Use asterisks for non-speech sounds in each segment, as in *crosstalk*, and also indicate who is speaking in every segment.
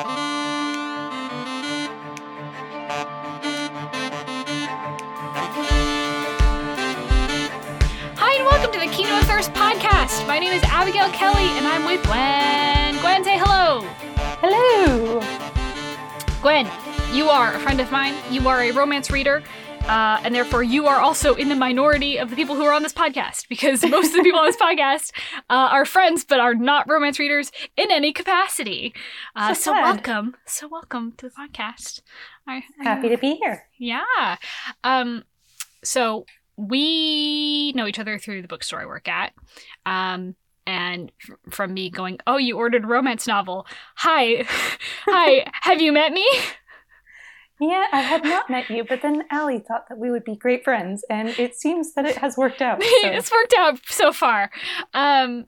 Speaker 1: Hi, and welcome to the Kino and Thirst podcast. My name is Abigail Kelly, and I'm with Gwen. Gwen, say hello.
Speaker 2: Hello.
Speaker 1: Gwen, you are a friend of mine. You are a romance reader. Uh, and therefore, you are also in the minority of the people who are on this podcast because most of the people on this *laughs* podcast uh, are friends but are not romance readers in any capacity. Uh,
Speaker 2: So
Speaker 1: so welcome, so welcome to the podcast. I, I-
Speaker 2: Happy to be here.
Speaker 1: Yeah. Um, so we know each other through the bookstore I work at. Um, and f- from me going, oh, you ordered a romance novel. Hi, *laughs* hi. *laughs* Have you met me?
Speaker 2: Yeah, I had not *laughs* met you, but then Allie thought that we would be great friends, and it seems that it has worked out. *laughs* So.
Speaker 1: it's worked out so far. Um,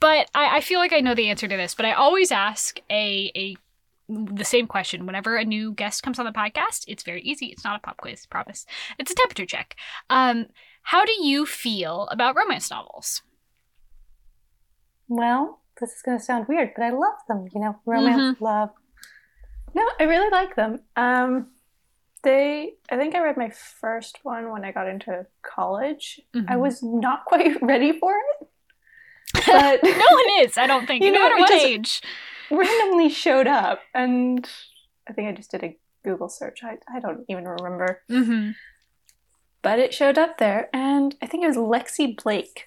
Speaker 1: but I, I feel like I know the answer to this. But I always ask a a the same question whenever a new guest comes on the podcast. It's very easy. It's not a pop quiz, promise. It's a temperature check. Um, how do you feel about romance novels?
Speaker 2: well, this is going to sound weird, but I love them. You know, romance, love. No, I really like them. Um, they, I think I read my first one when I got into college. I
Speaker 1: Mhm.
Speaker 2: was not *laughs* quite ready for it, *laughs* but
Speaker 1: no one is. I don't think. *laughs*
Speaker 2: You
Speaker 1: no
Speaker 2: know,
Speaker 1: matter what age.
Speaker 2: randomly showed up, and I think I just did a Google search. I, I don't even remember.
Speaker 1: Mm-hmm.
Speaker 2: But it showed up there, and I think it was Lexi Blake.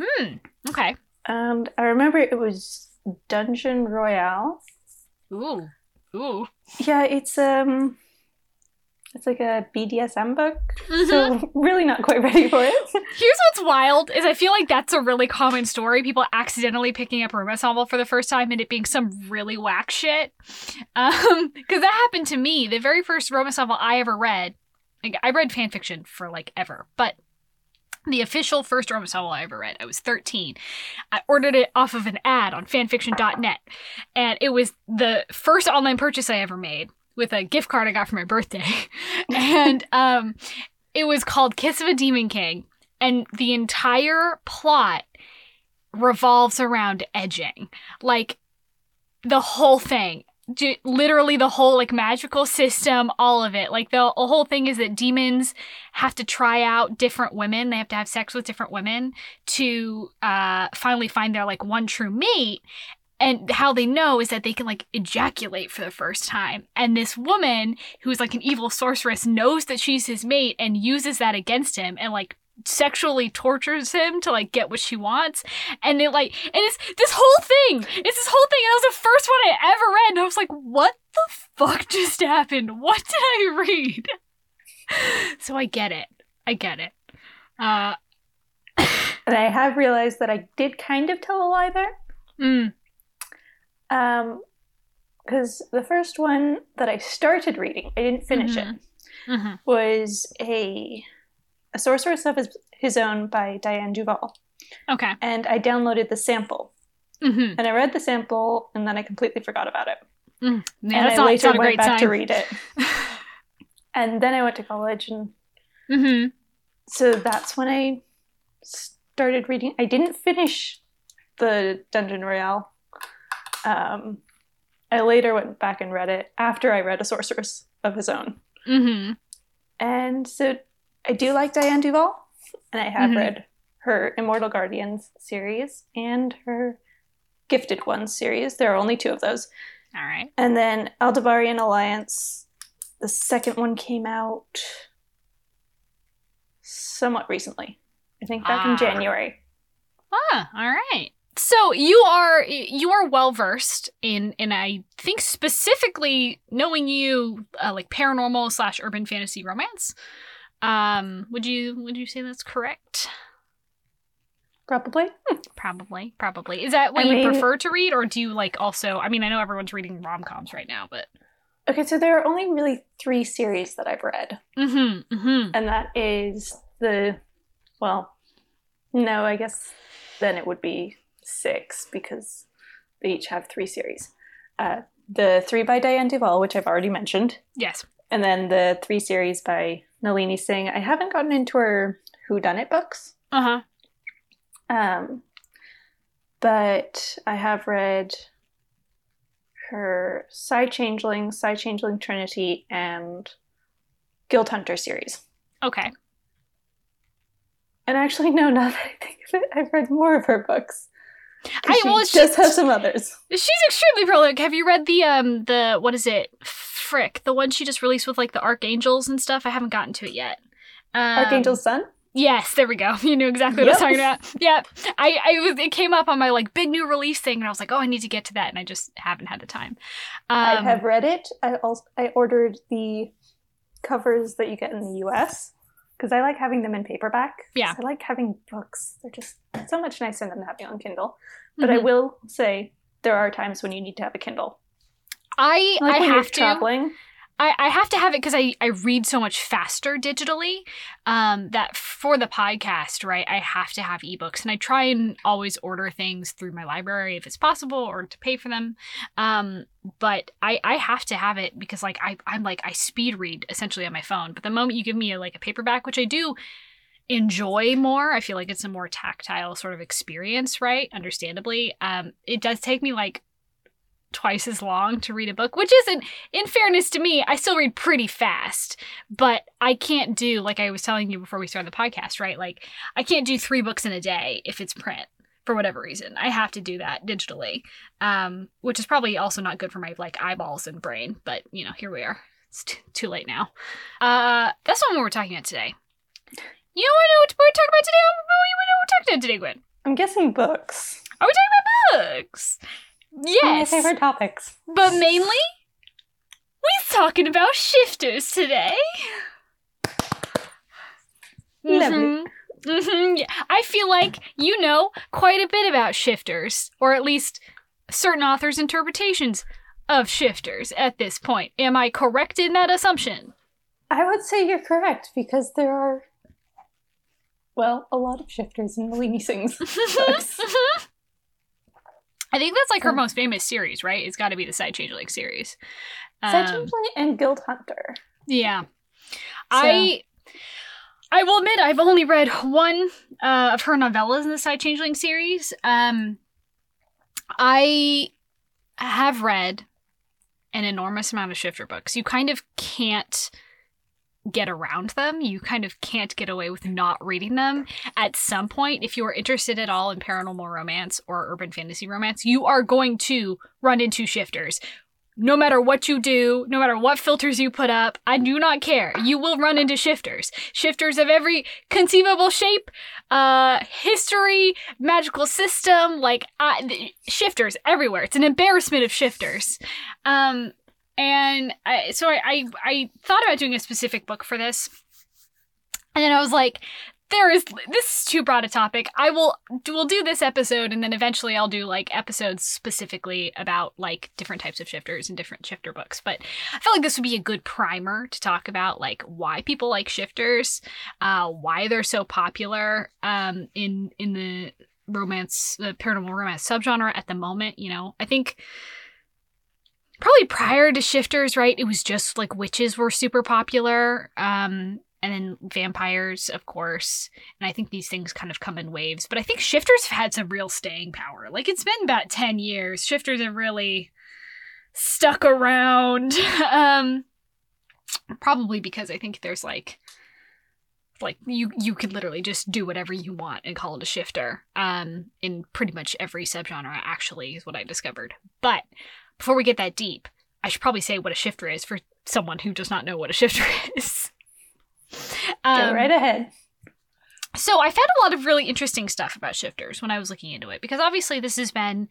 Speaker 1: Hmm. Okay.
Speaker 2: And I remember it was Dungeon Royale.
Speaker 1: Ooh. Ooh.
Speaker 2: Yeah, it's um it's like a BDSM book. So *laughs* really not quite ready for it. *laughs*
Speaker 1: Here's what's wild is I feel like that's a really common story. People accidentally picking up a romance novel for the first time and it being some really whack shit. Um, *laughs* because that happened to me. The very first romance novel I ever read, like I read fan fiction for like ever, but the official first romance novel I ever read, I was 13. I ordered it off of an ad on fanfiction.net, and it was the first online purchase I ever made with a gift card I got for my birthday. *laughs* and um, it was called Kiss of a Demon King, and the entire plot revolves around edging. Like the whole thing. Literally the whole like magical system all of it. Like the, the whole thing is that demons have to try out different women. They have to have sex with different women to uh finally find their like one true mate. And how they know is that they can like ejaculate for the first time. And this woman who's like an evil sorceress knows that she's his mate and uses that against him and like sexually tortures him to like get what she wants. And it like and it's this whole thing. It's this whole thing. And that was the first one i ever read. And i was like what the fuck just happened? What did i read? So i get it. I get it. Uh *coughs*
Speaker 2: and I have realized that I did kind of tell a lie there.
Speaker 1: mm,
Speaker 2: Um because the first one that I started reading, I didn't finish it,
Speaker 1: mhm.
Speaker 2: was a A Sorceress of His, His Own by Dianne Duvall.
Speaker 1: okay
Speaker 2: And I downloaded the sample.
Speaker 1: hmm
Speaker 2: And I read the sample and then I completely forgot about it.
Speaker 1: yeah,
Speaker 2: and
Speaker 1: that's
Speaker 2: I
Speaker 1: not,
Speaker 2: later
Speaker 1: not a
Speaker 2: went
Speaker 1: great
Speaker 2: back
Speaker 1: sign
Speaker 2: to read it. *laughs* And then I went to college and
Speaker 1: hmm
Speaker 2: so that's when I started reading. I didn't finish the Dungeon Royale. Um, I later went back and read it after I read A Sorceress of His Own.
Speaker 1: hmm
Speaker 2: And so I do like Dianne Duvall, and I have
Speaker 1: Mhm.
Speaker 2: read her Immortal Guardians series and her Gifted Ones series. There are only two of those.
Speaker 1: all right
Speaker 2: And then Aldebarian Alliance, the second one came out somewhat recently. I think back
Speaker 1: Ah.
Speaker 2: in January.
Speaker 1: Ah, all right. So you are you are well versed in in I think specifically knowing you uh, like paranormal slash urban fantasy romance. Um, would you would you say that's correct?
Speaker 2: Probably.
Speaker 1: Probably, probably. Is that what
Speaker 2: I
Speaker 1: you
Speaker 2: mean-
Speaker 1: prefer to read, or do you like also? I mean, I know everyone's reading rom coms right now, but
Speaker 2: Okay, so there are only really three series that I've read,
Speaker 1: mm-hmm, mm-hmm.
Speaker 2: and that is the, well, no, I guess then it would be six because they each have three series. Uh, the three by Dianne Duvall, which I've already mentioned,
Speaker 1: Yes.
Speaker 2: and then the three series by Nalini Singh. I haven't gotten into her Who Done It books,
Speaker 1: Uh huh.
Speaker 2: um, but I have read her Psy Changeling, Psy Changeling Trinity, and Guild Hunter series.
Speaker 1: Okay.
Speaker 2: And actually, no, now that *laughs* I think of it, I've read more of her books.
Speaker 1: I-
Speaker 2: she
Speaker 1: well,
Speaker 2: does have some others.
Speaker 1: She's extremely prolific. Have you read the um the what is it? Frick, the one she just released with like the archangels and stuff. I haven't gotten to it yet. Um,
Speaker 2: Archangel's Sun?
Speaker 1: Yes, there we go. *laughs* You knew exactly what I was talking about. Yeah, I, I was. It came up on my like big new release thing, and I was like, oh, I need to get to that, and I just haven't had the time.
Speaker 2: I
Speaker 1: Um,
Speaker 2: have read it. I also I ordered the covers that you get in the US because I like having them in paperback.
Speaker 1: Yeah.
Speaker 2: I like having books. They're just so much nicer than having on Kindle. But I
Speaker 1: mhm.
Speaker 2: will say there are times when you need to have a Kindle.
Speaker 1: I
Speaker 2: Like
Speaker 1: I have to.
Speaker 2: traveling.
Speaker 1: I, I have to have it because I, I read so much faster digitally um, that for the podcast, right, I have to have ebooks. And I try and always order things through my library if it's possible or to pay for them. Um, but I, I have to have it because like I, I'm like I speed read essentially on my phone. But the moment you give me a, like a paperback, which I do enjoy more, I feel like it's a more tactile sort of experience, right? Understandably. Um, it does take me like twice as long to read a book, which isn't in fairness to me, I still read pretty fast, but I can't do, like I was telling you before we started the podcast, right? Like, I can't do three books in a day if it's print for whatever reason. I have to do that digitally, um, which is probably also not good for my like eyeballs and brain, but you know, here we are. It's t- too late now. Uh, that's not what we're talking about today. You know what we're talking about today? Oh, you know what we're talking about today, Gwen?
Speaker 2: I'm guessing books.
Speaker 1: Are we talking about books? Yes.
Speaker 2: My favorite topics.
Speaker 1: But mainly, we're talking about shifters today.
Speaker 2: Lovely.
Speaker 1: hmm Yeah. I feel like you know quite a bit about shifters, or at least certain authors' interpretations of shifters at this point. Am I correct in that assumption?
Speaker 2: I would say you're correct because there are, well, a lot of shifters in Nalini Singh's *laughs* books. *laughs*
Speaker 1: I think that's like her most famous series, right? It's got to be the Psy Changeling series. Um,
Speaker 2: and Guild Hunter.
Speaker 1: Yeah. I I will admit I've only read one uh, of her novellas in the Psy Changeling series. Um I have read an enormous amount of shifter books. You kind of can't get around them. You kind of can't get away with not reading them. At some point, if you are interested at all in paranormal romance or urban fantasy romance, you are going to run into shifters no matter what you do, no matter what filters you put up, I do not care. You will run into shifters. Shifters of every conceivable shape, uh, history, magical system, like shifters everywhere. It's an embarrassment of shifters. Um, and I, so I, I, I thought about doing a specific book for this, and then I was like, there is this is too broad a topic. I will we'll do this episode and then eventually I'll do like episodes specifically about like different types of shifters and different shifter books. But I felt like this would be a good primer to talk about like why people like shifters, uh, why they're so popular um, in in the romance, the paranormal romance subgenre at the moment. You know, I think probably prior to shifters, right? It was just like witches were super popular. Um, and then vampires, of course. And I think these things kind of come in waves. But I think shifters have had some real staying power. Like it's been about 10 years. Shifters have really stuck around. *laughs* um probably because I think there's like like you you could literally just do whatever you want and call it a shifter. Um in pretty much every subgenre actually is what I discovered. But before we get that deep, I should probably say what a shifter is for someone who does not know what a shifter *laughs* is.
Speaker 2: Go
Speaker 1: Um,
Speaker 2: right ahead.
Speaker 1: so I found a lot of really interesting stuff about shifters when I was looking into it because obviously this has been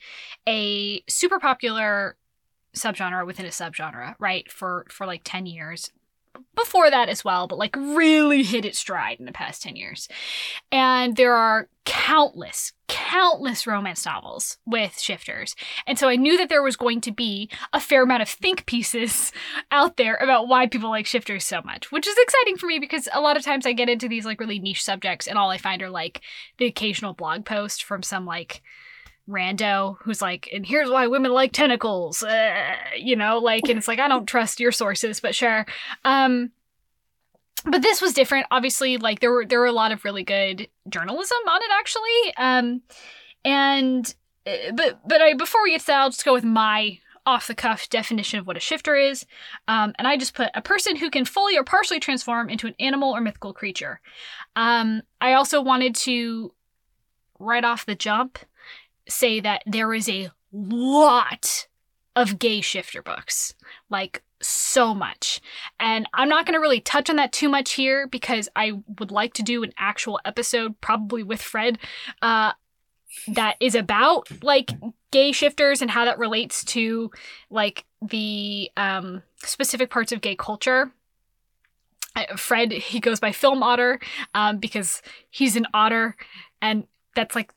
Speaker 1: a super popular subgenre within a subgenre, right? For for like 10 years. Before that as well, but like really hit its stride in the past 10 years. And there are countless, countless romance novels with shifters. And so I knew that there was going to be a fair amount of think pieces *laughs* out there about why people like shifters so much, which is exciting for me because a lot of times I get into these like really niche subjects and all I find are like the occasional blog post from some like rando who's like, and here's why women like tentacles, uh, you know, like, and it's like, I don't trust your sources, but sure. Um, but this was different. Obviously, like there were there were a lot of really good journalism on it actually. Um, and uh, but but I before we get to that, I'll just go with my off the cuff definition of what a shifter is. Um, and I just put a person who can fully or partially transform into an animal or mythical creature. Um, I also wanted to, right off the jump, say that there is a lot of gay shifter books. Like, so much. And I'm not going to really touch on that too much here because I would like to do an actual episode, probably with Fred, uh, that is about like gay shifters and how that relates to like the um, specific parts of gay culture. Uh, Fred, he goes by Film Otter um, because he's an otter, and that's like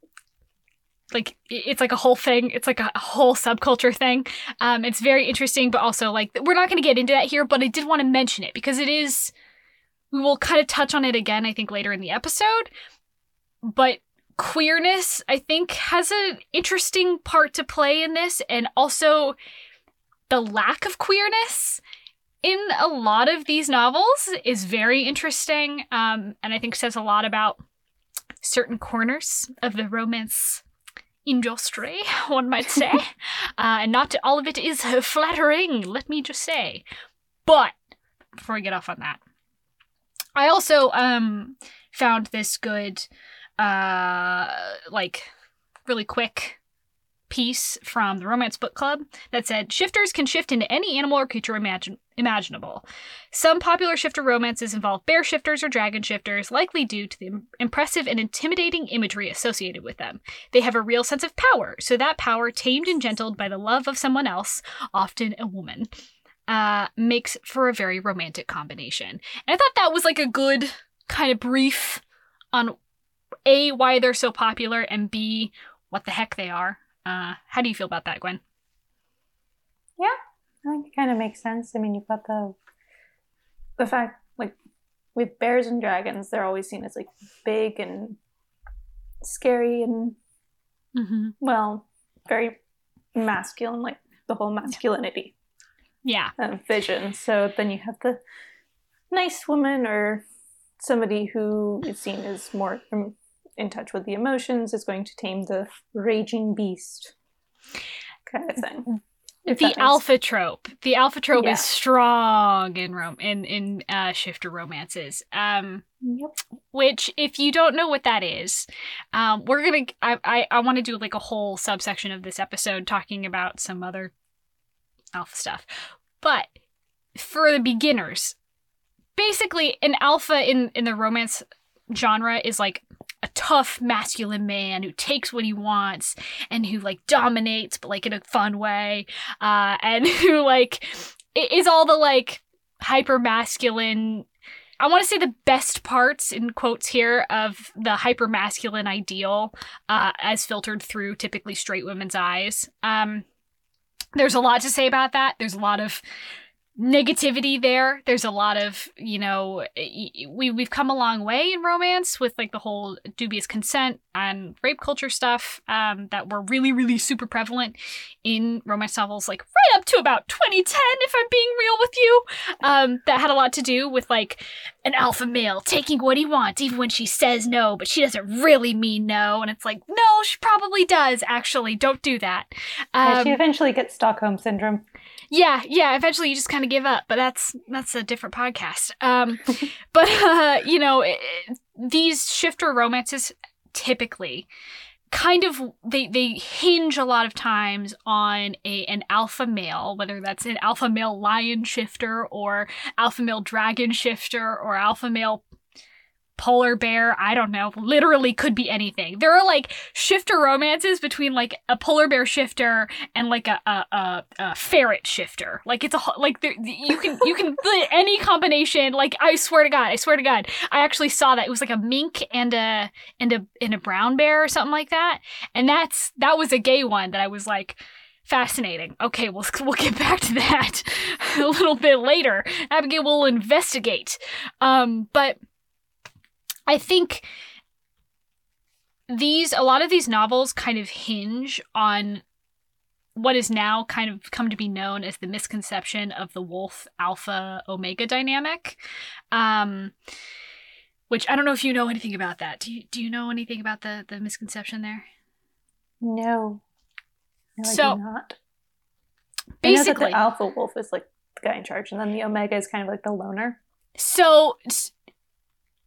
Speaker 1: like it's like a whole thing it's like a whole subculture thing. Um it's very interesting but also like we're not going to get into that here but i did want to mention it because it is we will kind of touch on it again i think later in the episode. But queerness i think has an interesting part to play in this and also the lack of queerness in a lot of these novels is very interesting um, and i think says a lot about certain corners of the romance industry, *laughs* one might say. *laughs* uh, and not all of it is flattering, let me just say. But before I get off on that, I also um found this good, uh, like really quick piece from the Romance Book Club that said shifters can shift into any animal or creature imagine- imaginable. Some popular shifter romances involve bear shifters or dragon shifters, likely due to the impressive and intimidating imagery associated with them. They have a real sense of power, so that power, tamed and gentled by the love of someone else, often a woman, uh, makes for a very romantic combination. And I thought that was like a good kind of brief on A, why they're so popular, and B, what the heck they are. Uh, how do you feel about that, Gwen?
Speaker 2: Yeah, I think it kind of makes sense. I mean, you've got the the fact like with bears and dragons, they're always seen as like big and scary and
Speaker 1: Mm-hmm.
Speaker 2: well, very masculine, like the whole masculinity
Speaker 1: Yeah.
Speaker 2: um, vision. So then you have the nice woman or somebody who is seen as more in touch with the emotions is going to tame the raging beast kind of thing. If
Speaker 1: the alpha trope. The alpha trope
Speaker 2: Yeah.
Speaker 1: is strong in rom- in in uh, shifter romances. Um,
Speaker 2: Yep.
Speaker 1: which if you don't know what that is, um, we're gonna. I I, I want to do like a whole subsection of this episode talking about some other alpha stuff, but for the beginners, basically an alpha in in the romance genre is like a tough masculine man who takes what he wants and who like dominates but like in a fun way uh and *laughs* who like is all the like hyper masculine I want to say the best parts in quotes here of the hyper masculine ideal uh, as filtered through typically straight women's eyes. Um, there's a lot to say about that. There's a lot of negativity there. There's a lot of, you know, we we've come a long way in romance with like the whole dubious consent and rape culture stuff um, that were really really super prevalent in romance novels like right up to about 2010 if I'm being real with you. Um, that had a lot to do with like an alpha male taking what he wants even when she says no, but she doesn't really mean no and it's like no, she probably does actually. Don't do that.
Speaker 2: Yeah,
Speaker 1: Um,
Speaker 2: she eventually gets Stockholm syndrome.
Speaker 1: Yeah, yeah. Eventually, you just kind of give up, but that's that's a different podcast. Um, *laughs* but uh, you know, it, these shifter romances typically kind of they they hinge a lot of times on a an alpha male, whether that's an alpha male lion shifter or alpha male dragon shifter or alpha male polar bear i don't know literally could be anything. There are like shifter romances between like a polar bear shifter and like a a, a, a ferret shifter. Like it's a like there, you can you can *laughs* any combination like i swear to god i swear to god i actually saw that it was like a mink and a and a and a brown bear or something like that. And that's that was a gay one that i was like fascinating. Okay we'll *laughs* we'll get back to that *laughs* a little bit later. Abigail will investigate. Um but I think these a lot of these novels kind of hinge on what is now kind of come to be known as the misconception of the wolf alpha omega dynamic um which i don't know if you know anything about that do you, do you know anything about the the misconception there
Speaker 2: No. No, I
Speaker 1: So-
Speaker 2: do not. I know that
Speaker 1: Basically,
Speaker 2: the alpha wolf is like the guy in charge, and then the omega is kind of like the loner.
Speaker 1: So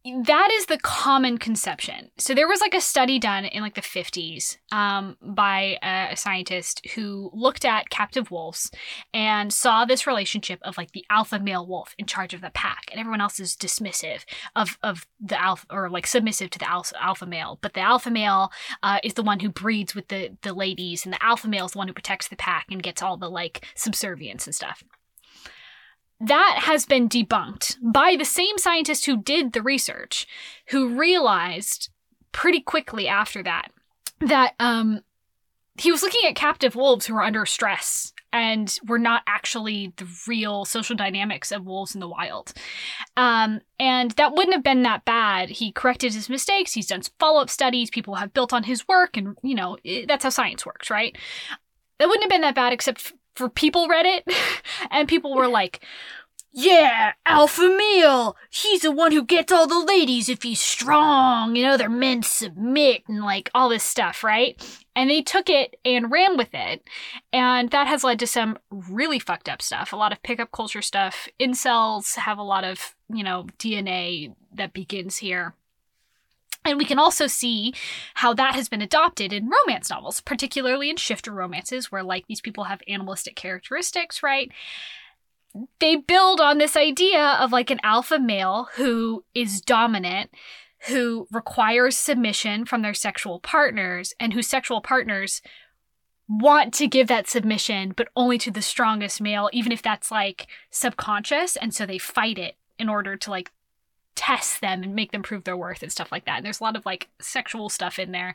Speaker 1: that is the common conception. So there was like a study done in like the 50s um, by a, scientist who looked at captive wolves and saw this relationship of like the alpha male wolf in charge of the pack, and everyone else is dismissive of of the alpha or like submissive to the alpha, alpha male. But the alpha male uh, is the one who breeds with the the ladies, and the alpha male is the one who protects the pack and gets all the like subservience and stuff that has been debunked by the same scientist who did the research, who realized pretty quickly after that that um, he was looking at captive wolves who were under stress and were not actually the real social dynamics of wolves in the wild. Um, and that wouldn't have been that bad. He corrected his mistakes. He's done follow up studies. People have built on his work, and you know it, that's how science works, right? That wouldn't have been that bad, except for people read it, *laughs* and people were like, yeah, alpha male. He's the one who gets all the ladies if he's strong. You know, they're meant to submit and like all this stuff, right? And they took it and ran with it. And that has led to some really fucked up stuff. A lot of pickup culture stuff. Incels have a lot of, you know, DNA that begins here. And we can also see how that has been adopted in romance novels, particularly in shifter romances, where like these people have animalistic characteristics, right? they build on this idea of like an alpha male who is dominant, who requires submission from their sexual partners, and whose sexual partners want to give that submission, but only to the strongest male, even if that's like subconscious. And so they fight it in order to like test them and make them prove their worth and stuff like that. And there's a lot of like sexual stuff in there.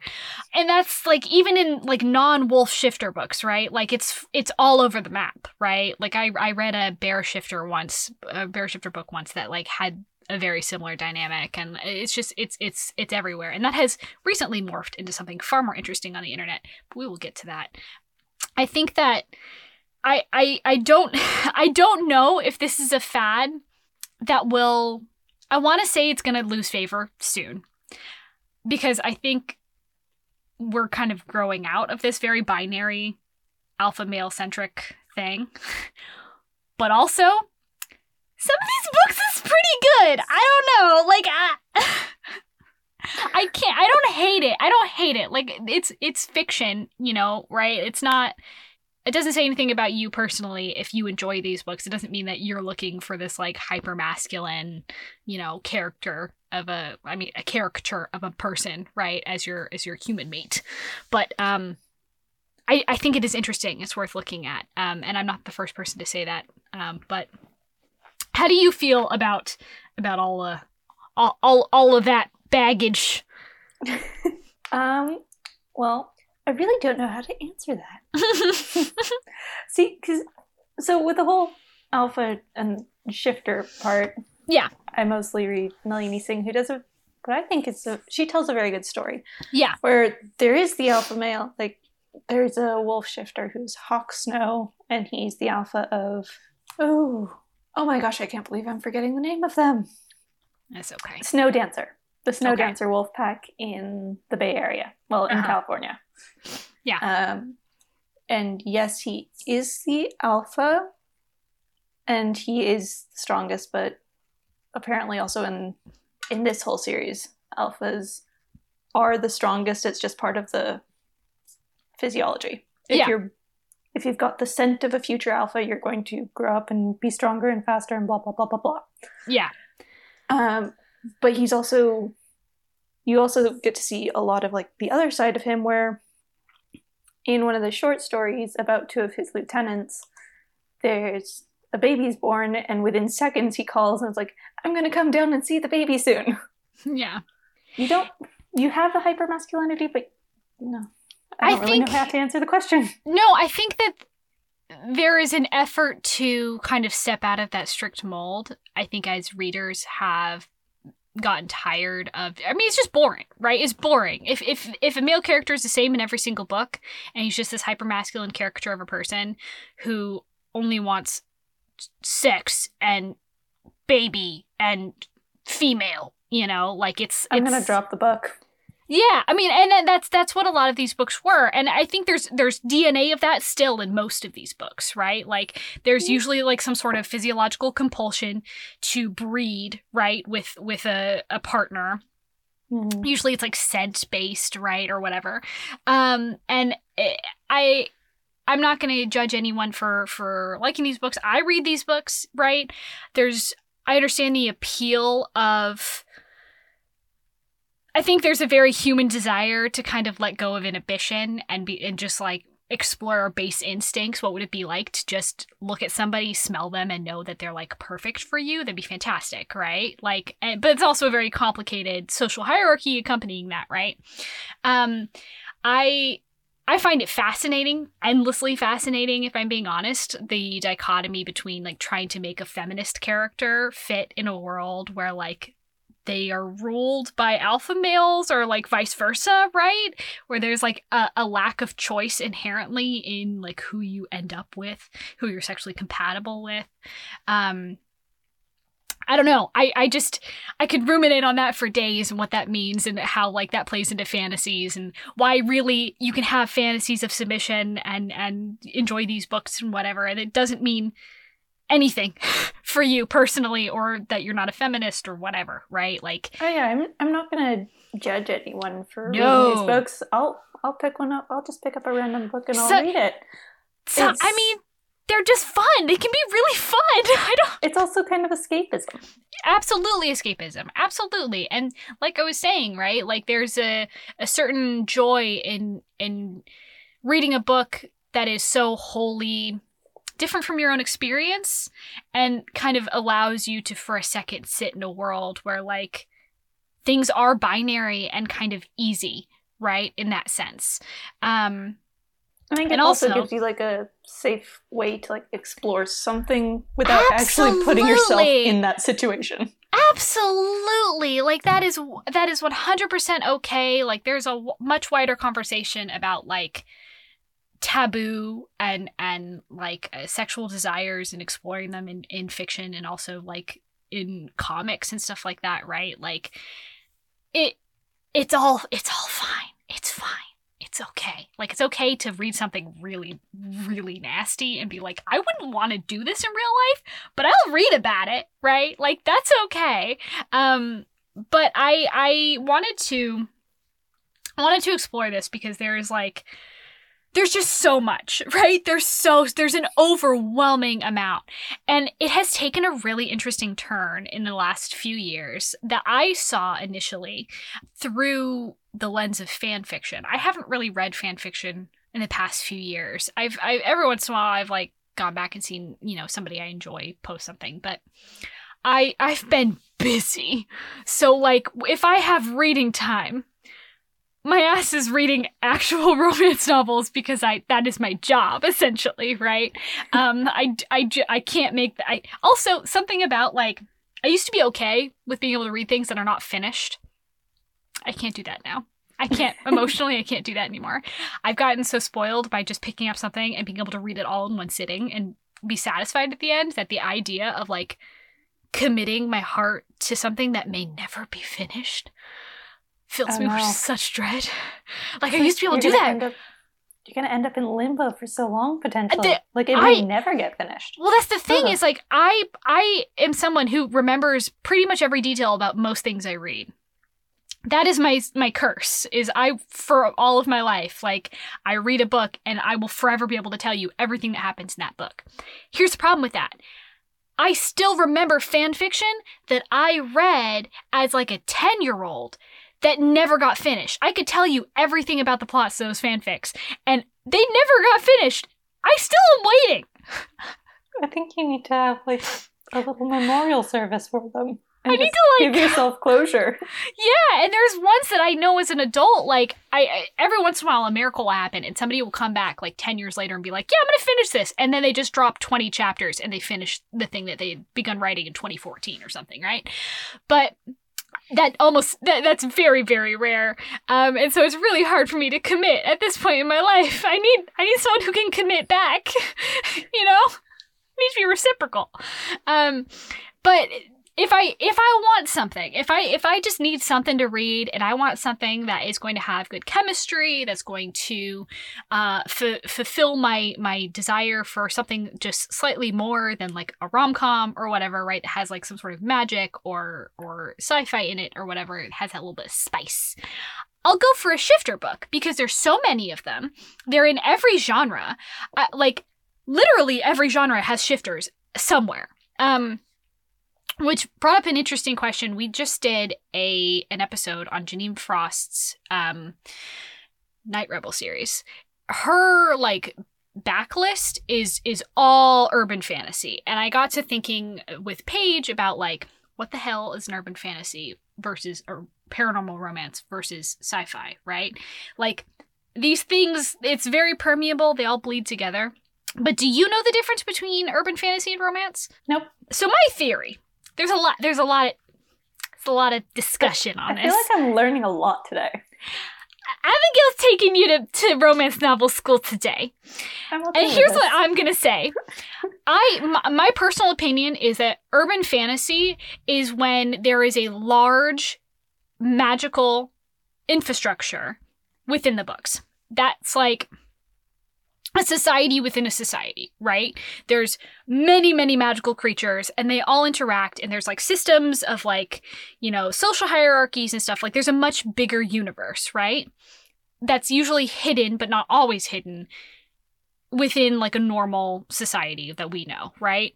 Speaker 1: And that's like even in like non-wolf shifter books, right? Like it's it's all over the map, right? Like I I read a bear shifter once, a bear shifter book once that like had a very similar dynamic and it's just it's it's it's everywhere. And that has recently morphed into something far more interesting on the internet. But we will get to that. I think that I I I don't *laughs* I don't know if this is a fad that will I want to say it's going to lose favor soon because I think we're kind of growing out of this very binary alpha male centric thing. *laughs* But also, some of these books is pretty good. I don't know, like I *laughs* I can't I don't hate it. I don't hate it. Like it's it's fiction, you know, right? It's not it doesn't say anything about you personally if you enjoy these books. It doesn't mean that you're looking for this like hyper masculine, you know, character of a I mean a caricature of a person, right, as your as your human mate. But um I, I think it is interesting. It's worth looking at. Um, and I'm not the first person to say that. Um, but how do you feel about about all uh, all, all all of that baggage? *laughs*
Speaker 2: Um, well, I really don't know how to answer that. *laughs* *laughs* See, because so with the whole alpha and shifter part,
Speaker 1: Yeah.
Speaker 2: I mostly read Nalini Singh, who does a what I think is a she tells a very good story
Speaker 1: yeah,
Speaker 2: where there is the alpha male, like there's a wolf shifter who's Hawke Snow, and he's the alpha of oh oh my gosh, I can't believe I'm forgetting the name of them.
Speaker 1: that's okay.
Speaker 2: SnowDancer, the Snow
Speaker 1: Okay.
Speaker 2: Dancer wolf pack in the Bay Area, well in
Speaker 1: Uh-huh.
Speaker 2: California.
Speaker 1: Yeah.
Speaker 2: Um, and yes, he is the alpha, and he is the strongest. But apparently, also in in this whole series, alphas are the strongest. It's just part of the physiology. If
Speaker 1: Yeah.
Speaker 2: you're if you've got the scent of a future alpha, you're going to grow up and be stronger and faster and blah blah blah blah blah.
Speaker 1: Yeah,
Speaker 2: Um, but he's also you also get to see a lot of like the other side of him where in one of the short stories about two of his lieutenants there's a baby's born and within seconds he calls and is like i'm going to come down and see the baby soon *laughs*
Speaker 1: yeah.
Speaker 2: you don't you have the hyper masculinity but no
Speaker 1: I
Speaker 2: i don't really
Speaker 1: think-
Speaker 2: know how to answer the question *laughs*
Speaker 1: No, I think that there is an effort to kind of step out of that strict mold. I think as readers have gotten tired of I mean it's just boring, right? It's boring. If if if a male character is the same in every single book and he's just this hyper masculine caricature of a person who only wants sex and baby and female, you know, like it's
Speaker 2: i'm
Speaker 1: it's,
Speaker 2: going to drop the book
Speaker 1: Yeah, I mean, and that's that's what a lot of these books were, and I think there's there's DNA of that still in most of these books, right? Like there's usually like some sort of physiological compulsion to breed, right, with with a a partner.
Speaker 2: Mhm.
Speaker 1: Usually it's like scent based, right, or whatever. Um, and eh, I I'm not going to judge anyone for for liking these books. I read these books, right? There's I understand the appeal of I think there's a very human desire to kind of let go of inhibition and be and just like explore our base instincts. What would it be like to just look at somebody, smell them, and know that they're like perfect for you? That'd be fantastic, right? Like, and, but it's also a very complicated social hierarchy accompanying that, right? Um, I I find it fascinating, endlessly fascinating, if I'm being honest, the dichotomy between like trying to make a feminist character fit in a world where like they are ruled by alpha males or like vice versa, right? Where there's like a, a lack of choice inherently in like who you end up with, who you're sexually compatible with. Um I don't know. I, I just I could ruminate on that for days and what that means and how like that plays into fantasies and why really you can have fantasies of submission and and enjoy these books and whatever and it doesn't mean anything *laughs* for you personally or that you're not a feminist or whatever, right? Like
Speaker 2: Oh yeah, I'm I'm not gonna judge anyone for
Speaker 1: No.
Speaker 2: reading these books. I'll I'll pick one up. I'll just pick up a random book and I'll
Speaker 1: So-
Speaker 2: read it.
Speaker 1: so,
Speaker 2: It's-
Speaker 1: I mean they're just fun. They can be really fun. *laughs* I don't
Speaker 2: It's also kind of escapism.
Speaker 1: absolutely escapism absolutely and like i was saying right like there's a, a certain joy in in reading a book that is so wholly different from your own experience and kind of allows you to for a second sit in a world where like things are binary and kind of easy right in that sense um
Speaker 2: I think
Speaker 1: And
Speaker 2: it also,
Speaker 1: also-
Speaker 2: gives you like a safe way to like explore something without actually putting yourself in that situation.
Speaker 1: Absolutely. Like that is that is 100% okay. Like there's a w- much wider conversation about like taboo and and like uh, sexual desires and exploring them in in fiction and also like in comics and stuff like that, right? Like it it's all it's all fine. It's fine. It's okay. Like it's okay to read something really really nasty and be like, I wouldn't want to do this in real life, but I'll read about it, right? Like that's okay. Um but I I wanted to wanted to explore this because there is like there's just so much, *laughs* right? There's so there's an overwhelming amount. And it has taken a really interesting turn in the last few years that I saw initially through the lens of fan fiction. I haven't really read fan fiction in the past few years. I've I every once in a while I've like gone back and seen, you know, somebody I enjoy post something, but I I've been busy. So like if I have reading time, my ass is reading actual *laughs* romance novels because I that is my job essentially, right? Um I I I can't make that I also something about like I used to be okay with being able to read things that are not finished. I can't do that now. I can't *laughs* emotionally I can't do that anymore. I've gotten so spoiled by just picking up something and being able to read it all in one sitting and be satisfied at the end that the idea of like committing my heart to something that may never be finished fills
Speaker 2: Oh,
Speaker 1: me with such dread. Like I used to be able to do that.
Speaker 2: up- you're gonna end up in limbo for so long potentially.
Speaker 1: The-
Speaker 2: like it
Speaker 1: I-
Speaker 2: never get finished.
Speaker 1: Well, that's the thing
Speaker 2: Ugh.
Speaker 1: is like I I am someone who remembers pretty much every detail about most things I read. That is my my curse. Is I for all of my life like I read a book and I will forever be able to tell you everything that happens in that book. Here's the problem with that. I still remember fan fiction that I read as like a 10-year-old that never got finished. I could tell you everything about the plots of those fanfics and they never got finished. I still am waiting.
Speaker 2: I think you need to have like a little memorial service for them.
Speaker 1: I need to, like-
Speaker 2: give yourself closure. *laughs*
Speaker 1: Yeah, and there's ones that I know as an adult, like I, I every once in a while a miracle will happen and somebody will come back like 10 years later and be like, "Yeah, I'm going to finish this." And then they just drop 20 chapters and they finish the thing that they had begun writing in 2014 or something, right? But that almost that, that's very very rare. Um and so it's really hard for me to commit at this point in my life. I need I need someone who can commit back. *laughs* you know? It needs to be reciprocal. Um but if I if I want something, if I if I just need something to read and I want something that is going to have good chemistry, that's going to uh, f- fulfill my my desire for something just slightly more than like a rom com or whatever, right? That has like some sort of magic or or sci-fi in it or whatever. It has that little bit of spice. I'll go for a shifter book because there's so many of them. They're in every genre. Uh, like literally every genre has shifters somewhere. Um which brought up an interesting question. We just did a an episode on Jeaniene Frost's um, Night Rebel series. Her like backlist is is all urban fantasy, and I got to thinking with Paige about like what the hell is an urban fantasy versus or paranormal romance versus sci-fi, right? Like these things, it's very permeable. They all bleed together. But do you know the difference between urban fantasy and romance?
Speaker 2: Nope.
Speaker 1: So my theory there's a lot. There's a lot. Of, there's a lot of discussion on
Speaker 2: I
Speaker 1: this.
Speaker 2: I feel like I'm learning a lot today.
Speaker 1: Abigail's taking you to, to romance novel school today. And here's what I'm gonna say. I my, my personal opinion is that urban fantasy is when there is a large magical infrastructure within the books. That's like a society within a society, right? There's many, many magical creatures and they all interact and there's like systems of like, you know, social hierarchies and stuff. Like there's a much bigger universe, right? That's usually hidden, but not always hidden within like a normal society that we know, right?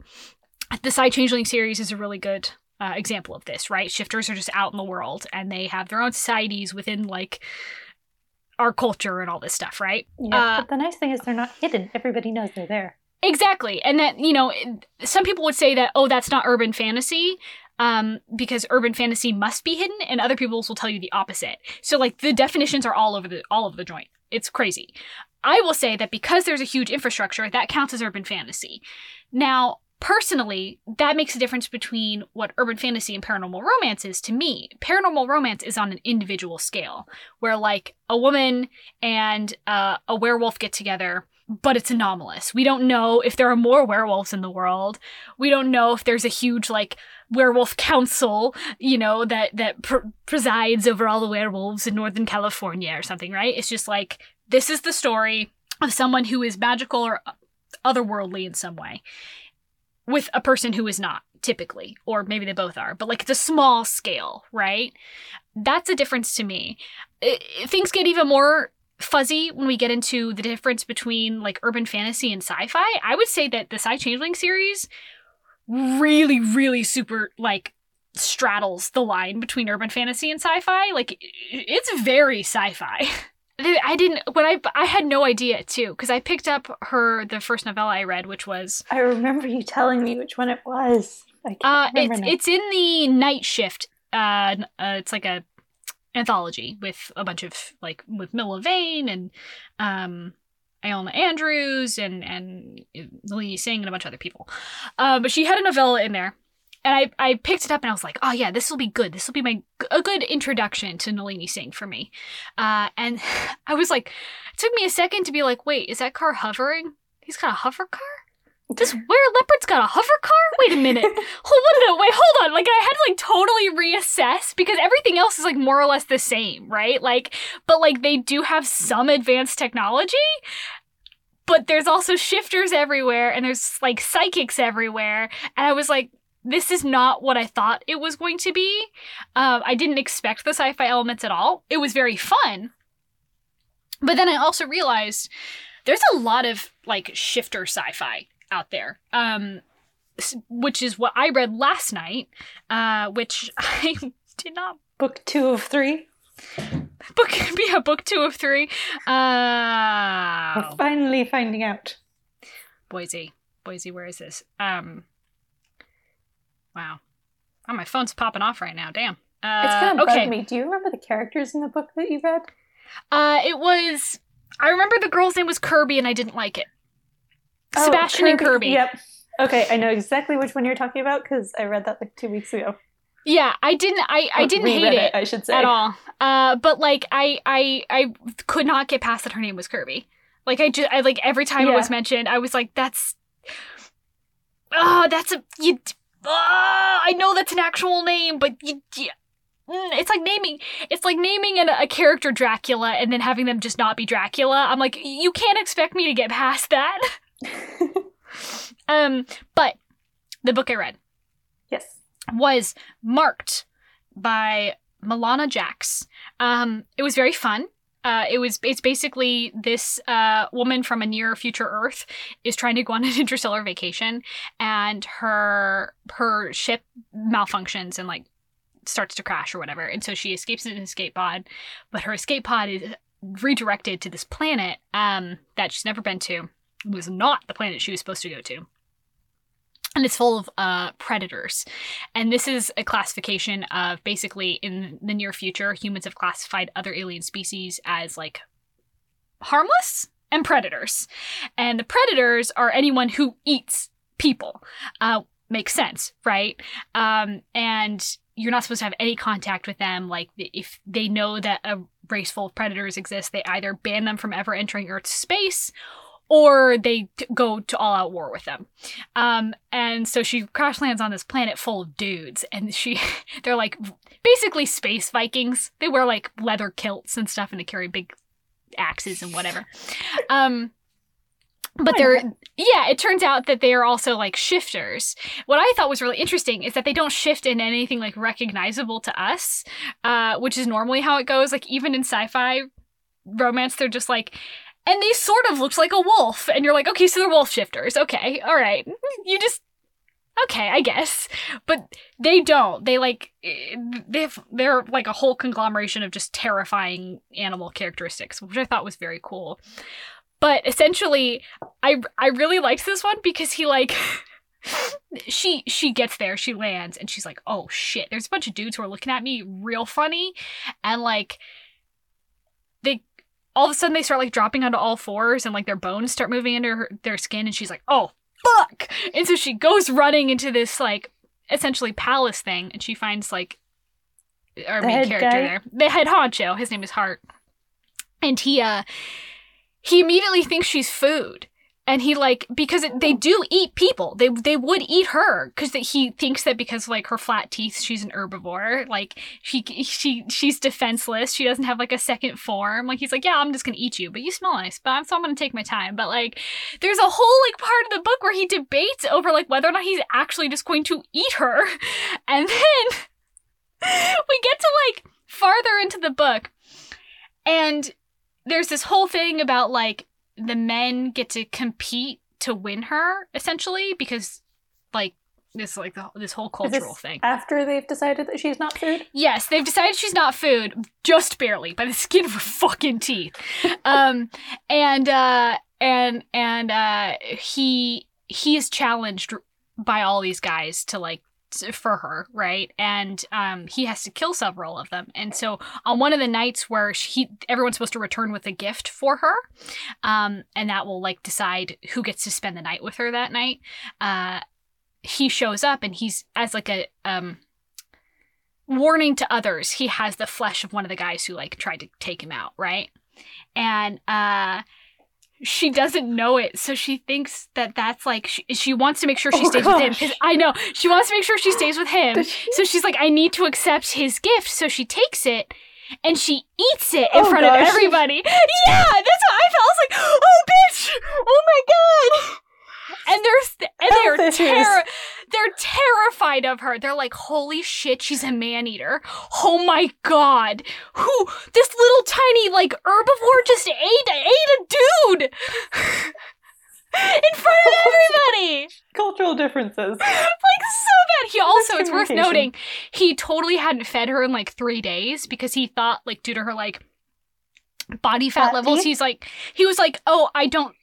Speaker 1: The Psy Changeling series is a really good uh, example of this, right? Shifters are just out in the world and they have their own societies within like our culture and all this stuff, right?
Speaker 2: Yeah,
Speaker 1: Uh,
Speaker 2: but the nice thing is they're not hidden. Everybody knows they're there.
Speaker 1: Exactly. And that, you know, some people would say that, oh, that's not urban fantasy um, because urban fantasy must be hidden, and other people will tell you the opposite. So, like, the definitions are all over the all over the joint. It's crazy. I will say that because there's a huge infrastructure, that counts as urban fantasy. Now, personally, that makes a difference between what urban fantasy and paranormal romance is to me. Paranormal romance is on an individual scale, where like a woman and uh, a werewolf get together, but it's anomalous. We don't know if there are more werewolves in the world. We don't know if there's a huge like werewolf council, you know, that that pr- presides over all the werewolves in Northern California or something, right? It's just like this is the story of someone who is magical or otherworldly in some way with a person who is not typically or maybe they both are but like it's a small scale right? That's a difference to me. I- I- things get even more fuzzy when we get into the difference between like urban fantasy and sci-fi. I would say that the Psy Changeling series really really super like straddles the line between urban fantasy and sci-fi. Like it's very sci-fi *laughs* I didn't when I I had no idea too because I picked up her the first novella I read which was
Speaker 2: I remember you telling me which one it was. I can't
Speaker 1: uh
Speaker 2: remember
Speaker 1: it's
Speaker 2: now.
Speaker 1: it's in the night shift uh, uh it's like a anthology with a bunch of like with Milla Vane and um Ilona Andrews and and Lily Singh and a bunch of other people uh, but she had a novella in there and I, I picked it up and I was like, oh yeah, this will be good. This will be my a good introduction to Nalini Singh for me. Uh, and *laughs* I was like, it took me a second to be like, wait, is that car hovering? He's got a hover car? This *laughs* were leopard's got a hover car? Wait a minute. *laughs* Hold on, wait, hold on. Like I had to like totally reassess because everything else is like more or less the same, right? Like, but like they do have some advanced technology. But there's also shifters everywhere and there's like psychics everywhere. And I was like, this is not what I thought it was going to be. Um, I didn't expect the sci fi elements at all. It was very fun. But then I also realized there's a lot of like shifter sci fi out there. Um, which is what I read last night, uh, which *laughs* I did not
Speaker 2: book two of three.
Speaker 1: book *laughs* be a book two of three. Uh,
Speaker 2: We're finally finding out.
Speaker 1: Boise. Boise, where is this? Um Wow. Oh, my phone's popping off right now. Damn. Uh,
Speaker 2: It's gonna
Speaker 1: okay.
Speaker 2: bug me. Do you remember the characters in the book that you read?
Speaker 1: Uh, it was. I remember the girl's name was Kirby, and I didn't like it.
Speaker 2: Oh,
Speaker 1: Sebastian and Kirby.
Speaker 2: Yep. Okay, I know exactly which one you're talking about because I read that like two weeks ago.
Speaker 1: Yeah, I didn't. I, I didn't hate it,
Speaker 2: I should say.
Speaker 1: at all. Uh, but like I I I could not get past that her name was Kirby. Like I just I like every time it was mentioned, I was like, that's. Oh, that's a you. Ah, I know that's an actual name, but you, you, mm, it's like naming it's like naming an, a character Dracula and then having them just not be Dracula. I'm like, you can't expect me to get past that. *laughs* um, but the book I read
Speaker 2: yes.
Speaker 1: was marked by Milana Jacks. Um, it was very fun. Uh, it was it's basically this uh, woman from a near future Earth is trying to go on an *laughs* interstellar vacation, and her her ship malfunctions and like starts to crash or whatever, and so she escapes in an escape pod, but her escape pod is redirected to this planet um, that she's never been to. It was not the planet she was supposed to go to and it's full of uh, predators. And this is a classification of basically in the near future, humans have classified other alien species as like harmless and predators. And the predators are anyone who eats people. Uh, makes sense, right? Um, and you're not supposed to have any contact with them. Like, if they know that a race full of predators exists, they either ban them from ever entering Earth's space or they t- go to all out war with them. Um, and so she crash lands on this planet full of dudes, and she, *laughs* they're like basically space Vikings. They wear like leather kilts and stuff, and they carry big axes and whatever. Um, but they're yeah it turns out that they are also like shifters what i thought was really interesting is that they don't shift in anything like recognizable to us uh, which is normally how it goes like even in sci-fi romance they're just like and they sort of looked like a wolf. And you're like okay so they're wolf shifters. Okay all right. You just okay i guess. But they don't. They like eh, they have, they're like a whole conglomeration of just terrifying animal characteristics which i thought was very cool. But essentially i i really liked this one because he like *laughs* she she gets there she lands and she's like oh shit there's a bunch of dudes who are looking at me real funny. And like all of a sudden they start like dropping onto all fours and like their bones start moving into her, their skin and she's like oh fuck. And so she goes running into this like essentially palace thing and she finds like our
Speaker 2: The
Speaker 1: main character
Speaker 2: guy?
Speaker 1: there. The head honcho. His name is hart. And he uh he immediately thinks she's food and he like because it, they do eat people. They they would eat her because he thinks that because like her flat teeth she's an herbivore like she she she's defenseless. She doesn't have like a second form. Like he's like yeah i'm just gonna eat you but you smell nice but i'm so i'm gonna take my time. But like there's a whole like part of the book where he debates over like whether or not he's actually just going to eat her. *laughs* And then *laughs* we get to like farther into the book and there's this whole thing about like the men get to compete to win her essentially because like this like the, this whole
Speaker 2: Is this
Speaker 1: cultural thing
Speaker 2: After they've decided that she's not food?
Speaker 1: yes they've decided she's not food just barely by the skin of her fucking teeth um and uh and and uh he he is challenged by all these guys to like for her right? And um he has to kill several of them. And so on one of the nights where he everyone's supposed to return with a gift for her um and that will like decide who gets to spend the night with her that night uh he shows up and he's as like a um warning to others he has the flesh of one of the guys who like tried to take him out right? And uh she doesn't know it so she thinks that that's like she, she wants to make sure she
Speaker 2: Oh,
Speaker 1: stays with him i know she wants to make sure she stays with him
Speaker 2: she?
Speaker 1: so she's like i need to accept his gift so she takes it and she eats it in
Speaker 2: Oh,
Speaker 1: front of everybody. Yeah that's what i felt i was like oh bitch! Oh my god *laughs* and they're and they're terror they're terrified of her. They're like, "Holy shit, she's a man eater! Oh my god, who this little tiny like herbivore just ate ate a dude in front of *laughs* everybody!"
Speaker 2: Cultural differences. *laughs*
Speaker 1: like so bad. He also, it's worth noting, he totally hadn't fed her in like three days because he thought like due to her like body fat levels, he's like he was like, oh, I don't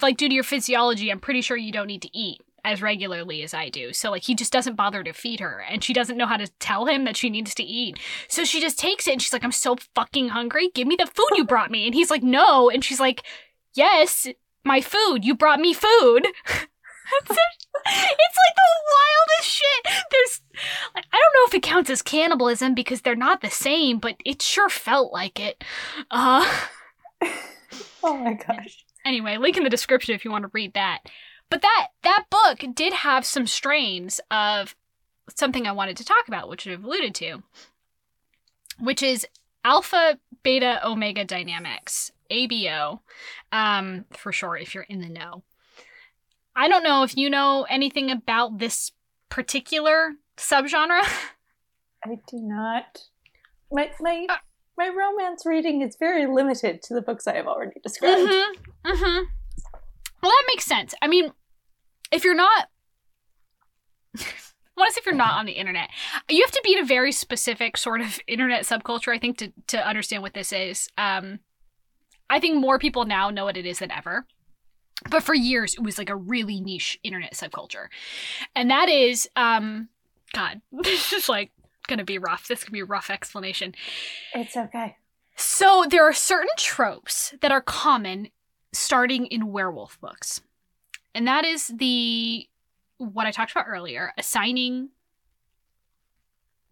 Speaker 1: like due to your physiology, I'm pretty sure you don't need to eat as regularly as I do. So like he just doesn't bother to feed her and she doesn't know how to tell him that she needs to eat. So she just takes it and she's like, I'm so fucking hungry. Give me the food you brought me. And he's like, no. And she's like, yes, my food. You brought me food. *laughs* it's, like the wildest shit. There's, I don't know if it counts as cannibalism because they're not the same, but it sure felt like it. Uh, *laughs*
Speaker 2: Oh my gosh.
Speaker 1: Anyway, link in the description if you want to read that. But that that book did have some strains of something I wanted to talk about, which I've alluded to, which is alpha, beta, omega dynamics, ABO, um, for short, if you're in the know. I don't know if you know anything about this particular subgenre. *laughs*
Speaker 2: I do not. My my
Speaker 1: Uh.
Speaker 2: My romance reading is very limited to the books I have already described.
Speaker 1: Mm-hmm. Mm-hmm. Well, that makes sense. I mean, if you're not, *laughs* what is if you're not on the internet? You have to be in a very specific sort of internet subculture, I think, to to understand what this is. Um, I think more people now know what it is than ever. But for years, it was like a really niche internet subculture, and that is, um, God, *laughs* this is like gonna be rough. This is gonna be a rough explanation.
Speaker 2: It's okay.
Speaker 1: So there are certain tropes that are common starting in werewolf books. And that is the what I talked about earlier, assigning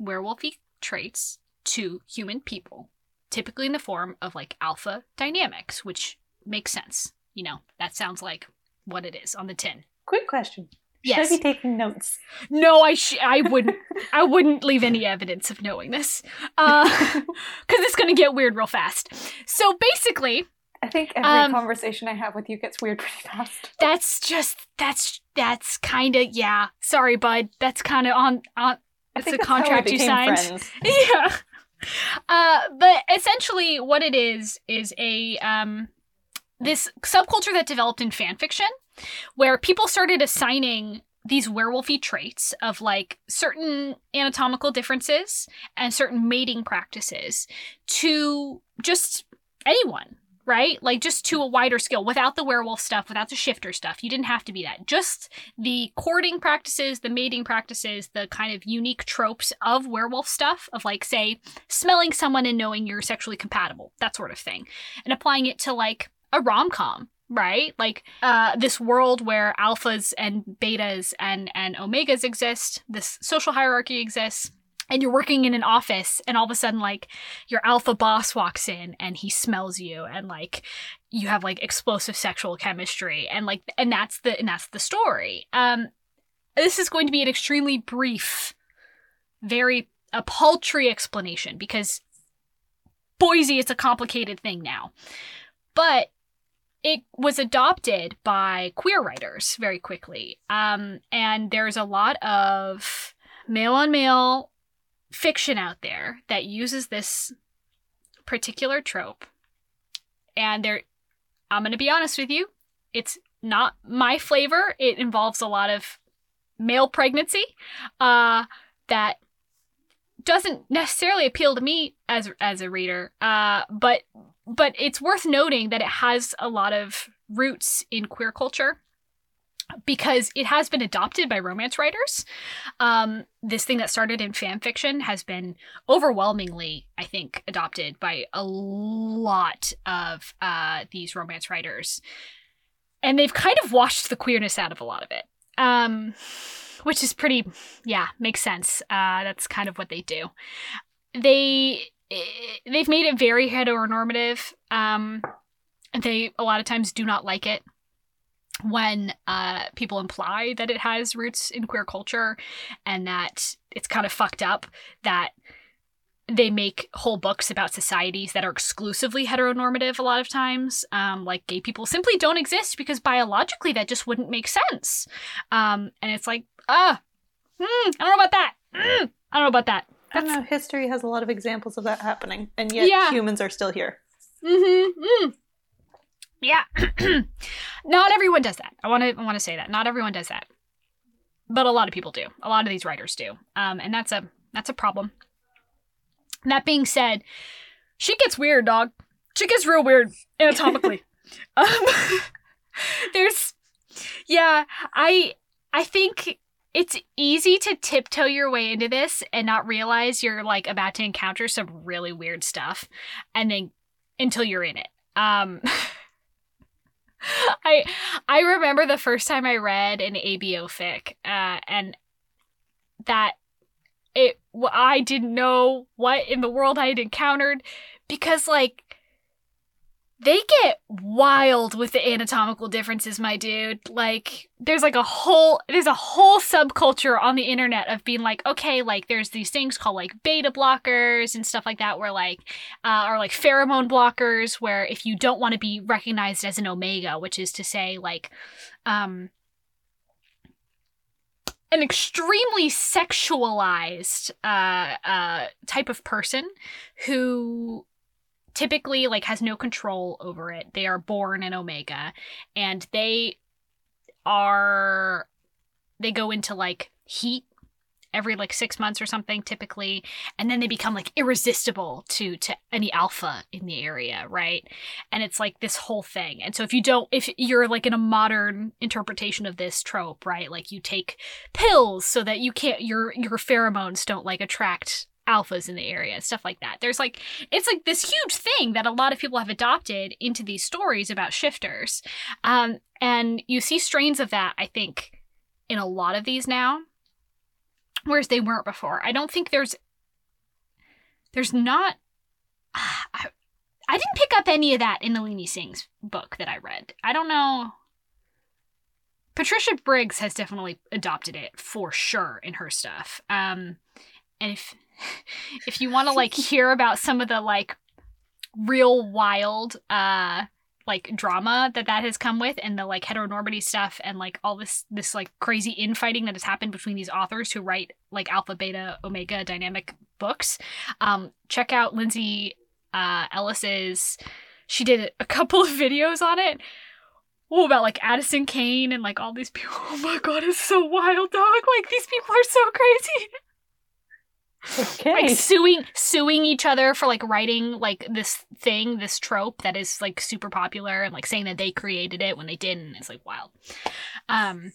Speaker 1: werewolfy traits to human people, typically in the form of like alpha dynamics, which makes sense. You know, that sounds like what it is on the tin.
Speaker 2: Quick question.
Speaker 1: Yes.
Speaker 2: Should I be taking notes?
Speaker 1: No, I sh- I wouldn't I wouldn't leave any evidence of knowing this. Uh *laughs* cuz it's going to get weird real fast. So basically,
Speaker 2: I think every
Speaker 1: Um,
Speaker 2: conversation I have with you gets weird *laughs* pretty fast.
Speaker 1: that's just that's that's kind of yeah. Sorry, bud. That's kind of on on it's
Speaker 2: think
Speaker 1: a
Speaker 2: that's we
Speaker 1: contract you signed.
Speaker 2: friends. *laughs*
Speaker 1: yeah. Uh, but essentially, what it is is a um, this subculture that developed in fan fiction, where people started assigning these werewolfy traits of like certain anatomical differences and certain mating practices to just anyone. Right? Like just to a wider scale without the werewolf stuff, without the shifter stuff. You didn't have to be that. Just the courting practices, the mating practices, the kind of unique tropes of werewolf stuff, of like, say, smelling someone and knowing you're sexually compatible, that sort of thing, and applying it to like a rom com, right? Like uh, this world where alphas and betas and and omegas exist, this social hierarchy exists. And you're working in an office, and all of a sudden, like, your alpha boss walks in and he smells you, and like, you have like explosive sexual chemistry, and like, and that's the and that's the story. Um, this is going to be an extremely brief, very a paltry explanation because Boise, it's a complicated thing now. But it was adopted by queer writers very quickly. Um, and there's a lot of male on male fiction out there that uses this particular trope. And there, I'm going to be honest with you, it's not my flavor. It involves a lot of male pregnancy uh, that doesn't necessarily appeal to me as as a reader. Uh, but but it's worth noting that it has a lot of roots in queer culture because it has been adopted by romance writers. Um, this thing that started in fan fiction has been overwhelmingly, I think, adopted by a lot of uh, these romance writers. And they've kind of washed the queerness out of a lot of it. Um, which is pretty, yeah, makes sense. Uh, that's kind of what they do. They they've made it very heteronormative. Um, they a lot of times do not like it when uh, people imply that it has roots in queer culture and that it's kind of fucked up that they make whole books about societies that are exclusively heteronormative a lot of times um, like gay people simply don't exist because biologically that just wouldn't make sense um, and it's like ah mm, i don't know about that Mm, i don't know about that
Speaker 2: I don't know. History has a lot of examples of that happening, and yet
Speaker 1: Yeah.
Speaker 2: humans are still here.
Speaker 1: Mm-hmm. Mm. Yeah. *clears throat* not everyone does that. I want to I want to say that. Not everyone does that. But a lot of people do. A lot of these writers do. Um, and that's a that's a problem. That being said, shit gets weird, dog. Shit gets real weird anatomically. *laughs* um, *laughs* there's yeah, I I think it's easy to tiptoe your way into this and not realize you're like about to encounter some really weird stuff and then until you're in it. Um *laughs* I I remember the first time I read an ABO fic, uh, and that it i didn't know what in the world I had encountered because like they get wild with the anatomical differences, my dude. Like there's like a whole there's a whole subculture on the internet of being like, okay, like there's these things called like beta blockers and stuff like that where like uh or like pheromone blockers where if you don't want to be recognized as an omega, which is to say like um an extremely sexualized uh, uh, type of person who typically like has no control over it. They are born in Omega and they are they go into like heat every like 6 months or something typically and then they become like irresistible to to any alpha in the area, right? And it's like this whole thing. And so if you don't if you're like in a modern interpretation of this trope, right? Like you take pills so that you can't your your pheromones don't like attract alphas in the area stuff like that there's like it's like this huge thing that a lot of people have adopted into these stories about shifters um, and you see strains of that i think in a lot of these now whereas they weren't before i don't think there's there's not *sighs* I, I didn't pick up any of that in Nalini Singh's book that I read. I don't know. Patricia Briggs has definitely adopted it for sure in her stuff. Um, and if *laughs* if you want to like hear about some of the like real wild uh like drama that that has come with and the like heteronormity stuff and like all this this like crazy infighting that has happened between these authors who write like alpha beta omega dynamic books um check out lindsay uh ellis's she did a couple of videos on it. Oh about like Addison Cain and like all these people. *laughs* Oh my god it's so wild dog. Like these people are so crazy
Speaker 2: Okay.
Speaker 1: like suing suing each other for like writing like this thing this trope that is like super popular and like saying that they created it when they didn't it's like wild um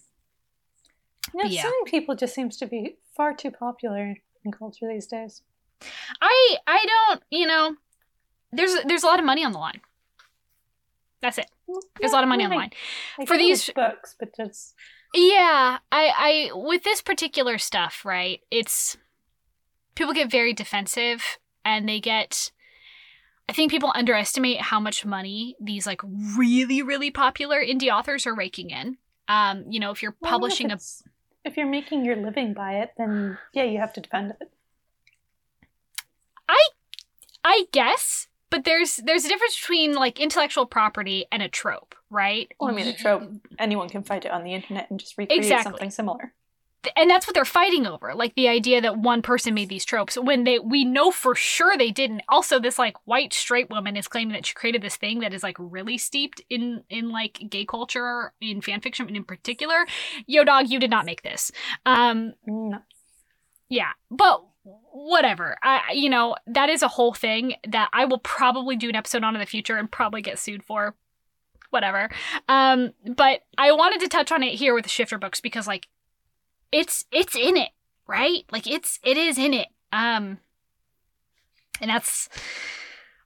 Speaker 2: You know,
Speaker 1: yeah.
Speaker 2: suing people just seems to be far too popular in culture these days.
Speaker 1: i i don't you know there's there's a lot of money on the line that's it there's a lot of money on the line
Speaker 2: I
Speaker 1: For
Speaker 2: get it with
Speaker 1: these-
Speaker 2: books, but just
Speaker 1: Yeah, I, I with this particular stuff, right? It's people get very defensive and they get I think people underestimate how much money these like really really popular indie authors are raking in. Um, you know, if you're
Speaker 2: well,
Speaker 1: publishing
Speaker 2: if
Speaker 1: a
Speaker 2: If you're making your living by it, then yeah, you have to defend it.
Speaker 1: I I guess, but there's there's a difference between like intellectual property and a trope, right?
Speaker 2: Well, I mean, a trope, anyone can find it on the internet and just recreate
Speaker 1: Exactly.
Speaker 2: something similar.
Speaker 1: And that's what they're fighting over like the idea that one person made these tropes when they we know for sure they didn't. Also this like white straight woman is claiming that she created this thing that is like really steeped in in like gay culture in fan fiction and in particular. Yo dog you did not make this. Um
Speaker 2: No.
Speaker 1: yeah but whatever. I you know that is a whole thing that i will probably do an episode on in the future and probably get sued for. Whatever. Um but i wanted to touch on it here with the shifter books because like it's it's in it right like it's it is in it um and that's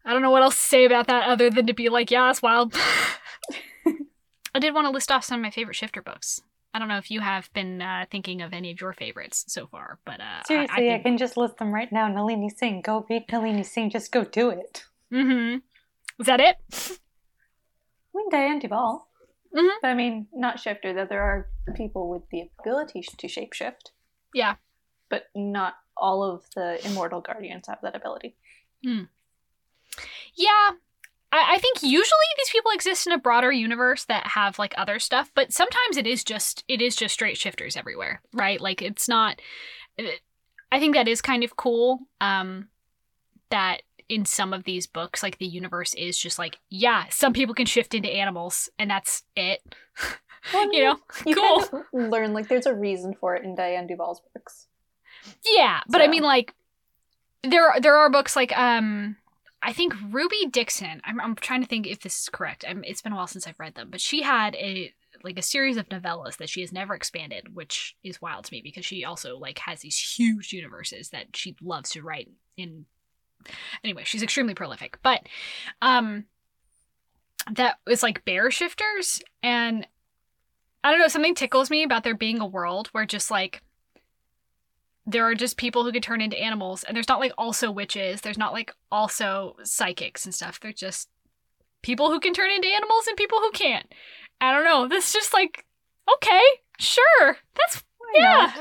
Speaker 1: i don't know what else to say about that other than to be like yeah that's wild *laughs* i did want to list off some of my favorite shifter books i don't know if you have been uh, thinking of any of your favorites so far but uh
Speaker 2: Seriously, I,
Speaker 1: I, think,
Speaker 2: can just list them right now. Nalini Singh, go read Nalini Singh. Just go do it.
Speaker 1: mm-hmm is that it
Speaker 2: I mean, Dianne Duvall.
Speaker 1: Mhm.
Speaker 2: But I mean, not shifter, though there are people with the ability to shapeshift.
Speaker 1: Yeah.
Speaker 2: But not all of the immortal guardians have that ability.
Speaker 1: Yeah. I, I think usually these people exist in a broader universe that have like other stuff, but sometimes it is just it is just straight shifters everywhere, right? Like it's not I think that is kind of cool. Um that in some of these books, like the universe is just like, yeah, some people can shift into animals and that's it. *laughs*
Speaker 2: Well,
Speaker 1: you know?
Speaker 2: You
Speaker 1: cool.
Speaker 2: kind of learn like there's a reason for it in Dianne Duvall's books.
Speaker 1: Yeah, but I mean, like, there are, there are books like um, I think Ruby Dixon. I'm I'm trying to think if this is correct. I'm, it's been a while since I've read them, but she had a like a series of novellas that she has never expanded, which is wild to me because she also like has these huge universes that she loves to write in. Anyway, she's extremely prolific, but um, that was like bear shifters and. I don't know, something tickles me about there being a world where just like there are just people who could turn into animals and there's not like also witches there's not like also psychics and stuff they're just people who can turn into animals and people who can't. I don't know. This is just like, okay, sure. That's, yeah.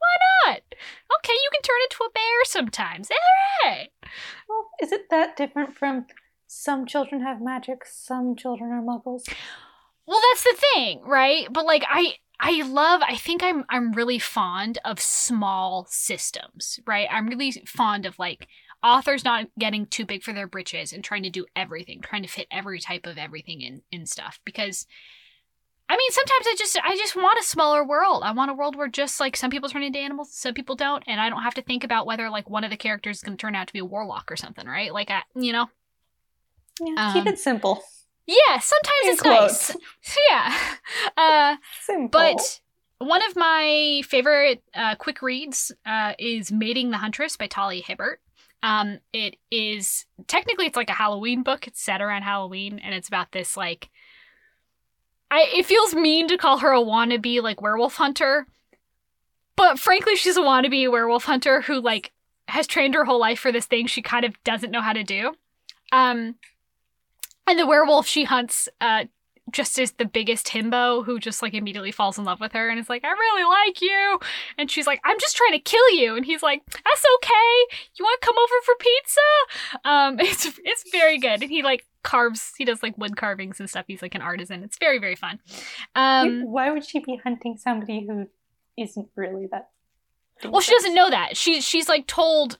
Speaker 1: Why not? Okay, you can turn into a bear sometimes. All right.
Speaker 2: Well, is it that different from some children have magic, some children are muggles?
Speaker 1: Well, that's the thing, right? But like I I love I think I'm I'm really fond of small systems, right? I'm really fond of like authors not getting too big for their britches and trying to do everything, trying to fit every type of everything in in stuff because I mean, sometimes I just I just want a smaller world. I want a world where just like some people turn into animals, some people don't, and I don't have to think about whether like one of the characters is going to turn out to be a warlock or something, right? Like I, you know,
Speaker 2: Yeah, keep
Speaker 1: Um,
Speaker 2: it simple.
Speaker 1: yeah. Sometimes
Speaker 2: In
Speaker 1: it's
Speaker 2: quotes.
Speaker 1: nice. *laughs* yeah. Uh,
Speaker 2: Simple.
Speaker 1: but one of my favorite uh, quick reads uh, is "Mating the Huntress" by Talia Hibbert. Um, it is technically it's like a Halloween book. It's set around Halloween, and it's about this like. I it feels mean to call her a wannabe like werewolf hunter, but frankly, she's a wannabe werewolf hunter who like has trained her whole life for this thing she kind of doesn't know how to do. Um, and the werewolf she hunts uh just is the biggest himbo who just like immediately falls in love with her and is like, I really like you. And she's like, I'm just trying to kill you. And he's like, That's okay. You want to come over for pizza? Um, *laughs* it's it's very good. And he like carves. He does like wood carvings and stuff. He's like an artisan. It's very very fun. Um,
Speaker 2: Why would she be hunting somebody who isn't really that?
Speaker 1: Well, she doesn't know that. She she's like told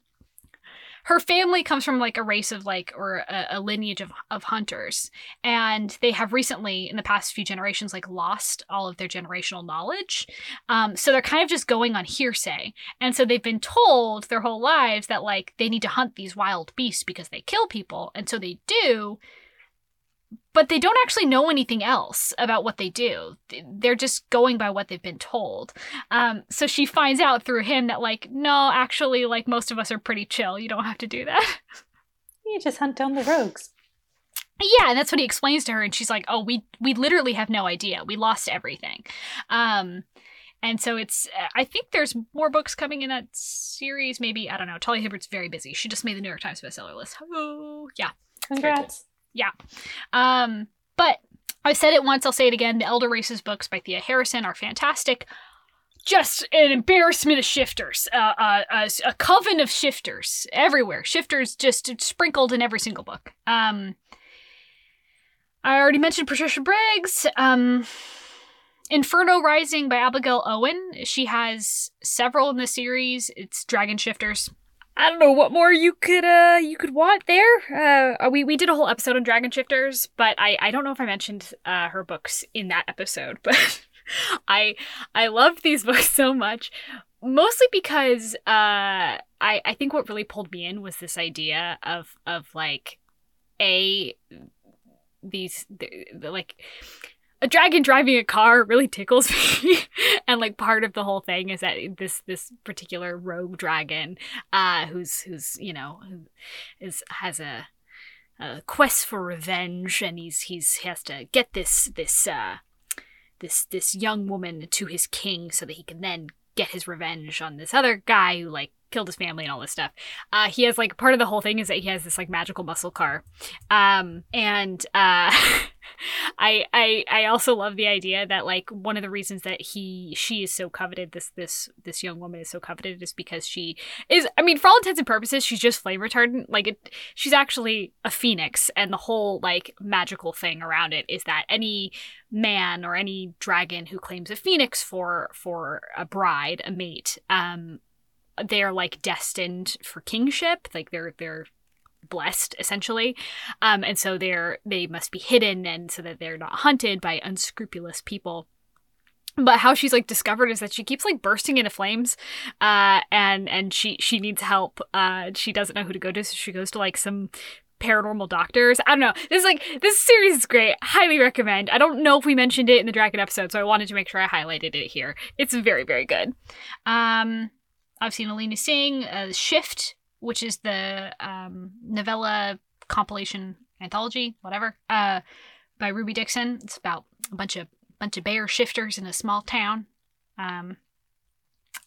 Speaker 1: her family comes from like a race of like or a, a lineage of of hunters, and they have recently in the past few generations like lost all of their generational knowledge. Um, so they're kind of just going on hearsay, and so they've been told their whole lives that like they need to hunt these wild beasts because they kill people, and so they do. But they don't actually know anything else about what they do. They're just going by what they've been told. Um, so she finds out through him that like, no, actually, like most of us are pretty chill. You don't have to do that. *laughs*
Speaker 2: You just hunt down the rogues.
Speaker 1: yeah, and that's what he explains to her, and she's like, oh, we we literally have no idea. We lost everything. Um, and so it's I think there's more books coming in that series. Maybe I don't know. Talia Hibbert's very busy. She just made the New York Times bestseller list. Oh, yeah. very
Speaker 2: Congrats.
Speaker 1: Um, but I said it once, I'll say it again. The Elder Races books by Thea Harrison are fantastic. Just an embarrassment of shifters, uh, uh, a, a coven of shifters everywhere. Shifters just sprinkled in every single book. Um, I already mentioned Patricia Briggs. Um, Inferno Rising by Abigail Owen. She has several in the series. It's Dragon Shifters. I don't know what more you could uh you could want there. Uh, we we did a whole episode on Dragon Shifters, but I I don't know if I mentioned uh, her books in that episode, *laughs* but I I loved these *laughs* books so much, mostly because uh I I think what really pulled me in was this idea of of like a these the, the, like a dragon driving a car really tickles *laughs* me. And like part of the whole thing is that this this particular rogue dragon uh who's who's you know who is has a a quest for revenge and he's he's he has to get this this uh this this young woman to his king so that he can then get his revenge on this other guy who like killed his family and all this stuff. Uh, he has like part of the whole thing is that he has this like magical muscle car, um, and uh, *laughs* I I I also love the idea that like one of the reasons that he she is so coveted this this this young woman is so coveted is because she is I mean for all intents and purposes she's just flame retardant like it she's actually a phoenix and the whole like magical thing around it is that any man or any dragon who claims a phoenix for for a bride a mate um they're like destined for kingship like they're they're blessed essentially um and so they're they must be hidden and so that they're not hunted by unscrupulous people but how she's like discovered is that she keeps like bursting into flames uh and and she she needs help uh she doesn't know who to go to so she goes to like some paranormal doctors. I don't know. This is like this series is great. Highly recommend. I don't know if we mentioned it in the dragon episode, so I wanted to make sure I highlighted it here. It's very very good. Um I've seen Alina Singh, uh, Shift, which is the um, novella compilation anthology, whatever, uh, by Ruby Dixon. It's about a bunch of bunch of bear shifters in a small town. Um,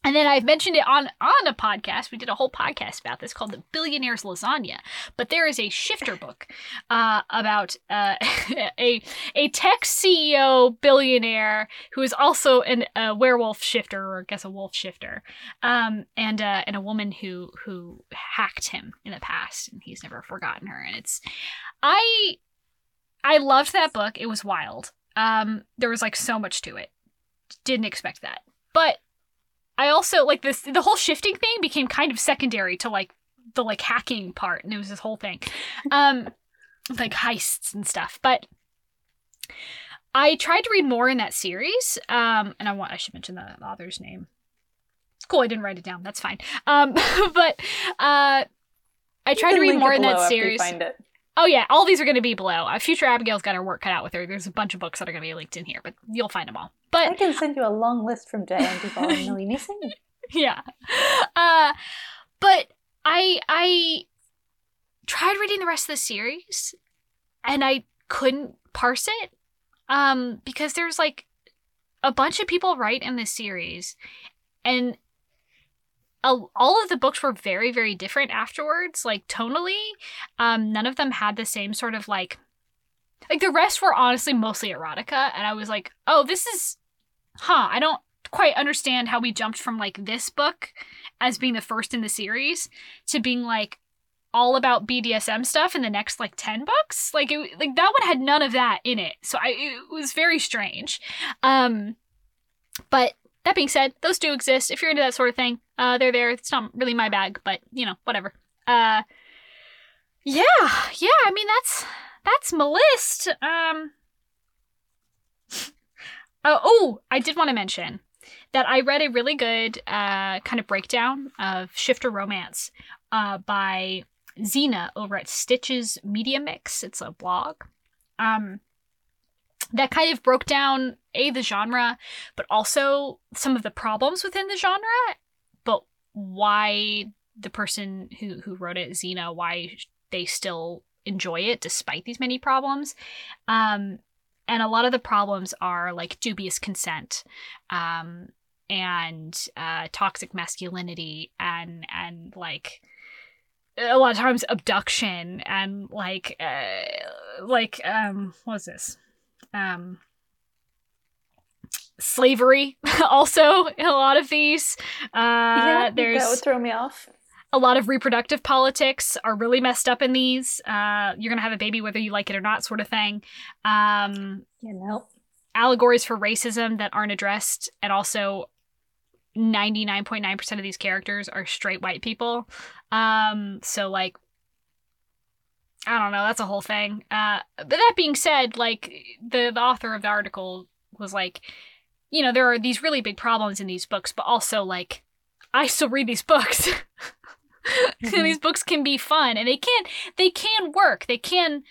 Speaker 1: And then I've mentioned it on on a podcast. We did a whole podcast about this called "The Billionaire's Lasagna." But there is a shifter book uh, about uh, *laughs* a a tech CEO billionaire who is also an, a werewolf shifter, or I guess a wolf shifter, um, and uh, and a woman who who hacked him in the past, and he's never forgotten her. And it's I I loved that book. It was wild. Um, there was like so much to it. Didn't expect that, but I also like this the whole shifting thing became kind of secondary to like the like hacking part and it was this whole thing. Um like heists and stuff. But I tried to read more in that series. Um and I want I should mention the author's name. Cool, I didn't write it down. That's fine. Um *laughs* but uh I tried to read more in that series. Oh yeah, all these are going to be below. Uh, Future Abigail's got her work cut out with her. There's a bunch of books that are going to be linked in here, but you'll find them all. But
Speaker 2: I can send you a long list from Dianne Duvall and Nalini Singh. *laughs*
Speaker 1: yeah. Uh, but I I tried reading the rest of the series, and I couldn't parse it, um, because there's like a bunch of people write in this series, and all of the books were very very different afterwards like tonally um none of them had the same sort of like like the rest were honestly mostly erotica and i was like oh this is huh i don't quite understand how we jumped from like this book as being the first in the series to being like all about BDSM stuff in the next like 10 books. Like it like that one had none of that in it. So I it was very strange. Um but that being said, those do exist. If you're into that sort of thing, uh, they're there. It's not really my bag, but you know, whatever. Uh, yeah, yeah. I mean, that's that's my list. Um. Uh, oh, I did want to mention that I read a really good uh, kind of breakdown of Shifter Romance uh, by Xena over at Stitch's Media Mix. It's a blog. Um, that kind of broke down a the genre, but also some of the problems within the genre, but why the person who who wrote it, Xena, why they still enjoy it despite these many problems. Um, and a lot of the problems are like dubious consent, um, and uh, toxic masculinity, and and like a lot of times abduction and like uh, like um what's this um slavery *laughs* also in a lot of these. Uh,
Speaker 2: yeah, there's that would throw me off.
Speaker 1: A lot of reproductive politics are really messed up in these. Uh, you're gonna have a baby whether you like it or not, sort of thing. Um,
Speaker 2: you know,
Speaker 1: allegories for racism that aren't addressed, and also 99.9% of these characters are straight white people. Um, so like I don't know, that's a whole thing. Uh, but that being said, like the the author of the article was like, you know, there are these really big problems in these books, but also like I still read these books. *laughs* *laughs* mm-hmm. these books can be fun and they can they can work. They can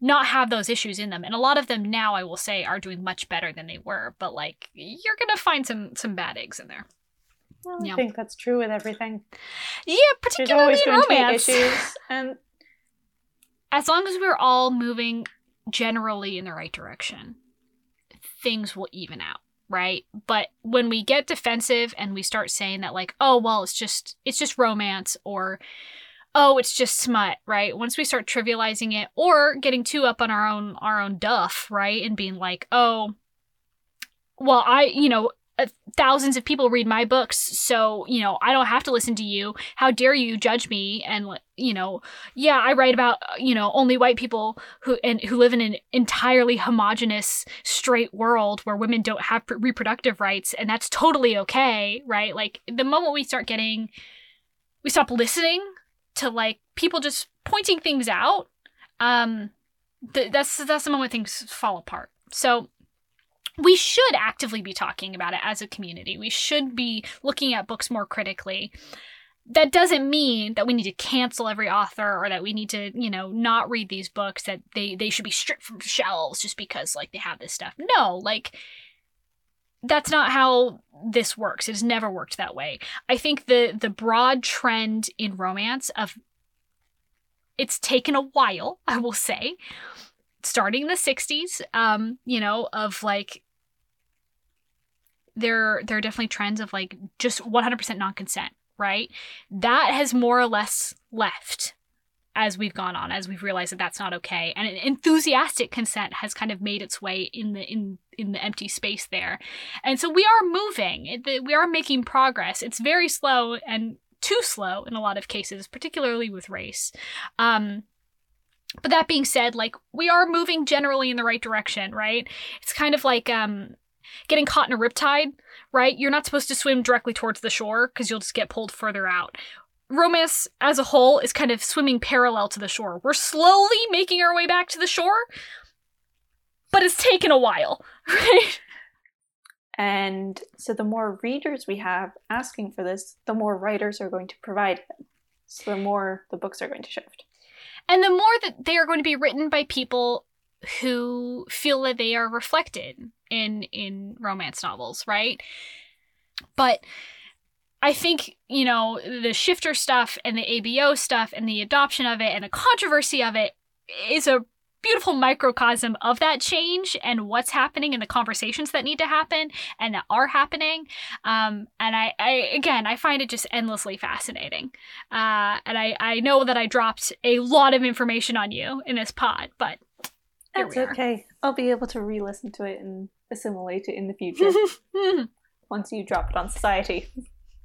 Speaker 1: not have those issues in them. And a lot of them now I will say are doing much better than they were, but like you're going to find some some bad eggs in there.
Speaker 2: Well, I think that's true with everything.
Speaker 1: Yeah, particularly in romance. issues, *laughs* and as long as we're all moving generally in the right direction, things will even out, right? But when we get defensive and we start saying that like, oh, well, it's just it's just romance or oh, it's just smut, right? Once we start trivializing it or getting too up on our own our own duff, right? And being like, "Oh, well, I, you know, thousands of people read my books so you know i don't have to listen to you. How dare you judge me and you know yeah i write about uh, you know only white people who and who live in an entirely homogenous straight world where women don't have reproductive rights and that's totally okay right? Like the moment we start getting we stop listening to like people just pointing things out um th- that's that's the moment things fall apart. So we should actively be talking about it as a community. We should be looking at books more critically. That doesn't mean that we need to cancel every author or that we need to, you know, not read these books that they they should be stripped from shelves just because like they have this stuff. No, like that's not how this works. It has never worked that way. I think the the broad trend in romance of it's taken a while, I will say, starting in the 60s, um, you know, of like there there are definitely trends of like just 100% non-consent, right? That has more or less left as we've gone on, as we've realized that that's not okay, and enthusiastic consent has kind of made its way in the in in the empty space there, and so we are moving. We are making progress. It's very slow and too slow in a lot of cases, particularly with race. Um, but that being said, like we are moving generally in the right direction, right? It's kind of like um, getting caught in a riptide, right? You're not supposed to swim directly towards the shore because you'll just get pulled further out romance as a whole is kind of swimming parallel to the shore. We're slowly making our way back to the shore, but it's taken a while, *laughs* right?
Speaker 2: And so the more readers we have asking for this, the more writers are going to provide them. So the more the books are going to shift.
Speaker 1: And the more that they are going to be written by people who feel that they are reflected in in romance novels, right? But I think, you know, the shifter stuff and the ABO stuff and the adoption of it and the controversy of it is a beautiful microcosm of that change and what's happening and the conversations that need to happen and that are happening. Um, and I, I, again, I find it just endlessly fascinating. Uh, and I, I know that I dropped a lot of information on you in this pod, but
Speaker 2: that's okay. I'll be able to re-listen to it and assimilate it in the future *laughs* once you drop it on society.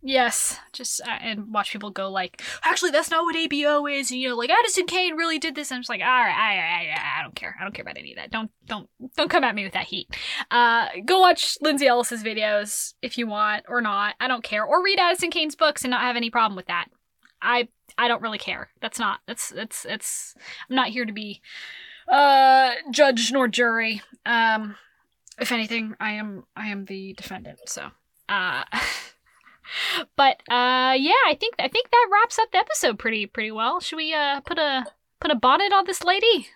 Speaker 1: Yes, just uh, and watch people go like, actually, that's not what ABO is. And, you know, like Addison Cain really did this. And I'm just like, all right, all right, all right, I don't care. I don't care about any of that. Don't, don't, don't come at me with that heat. Uh, go watch Lindsay Ellis's videos if you want or not. I don't care. Or read Addison Cain's books and not have any problem with that. I, I don't really care. That's not. That's that's that's. I'm not here to be, uh, judge nor jury. Um, if anything, I am I am the defendant. So, uh. *laughs* but uh, yeah, I think I think that wraps up the episode pretty pretty well. Should we uh, put a put a bonnet on this lady?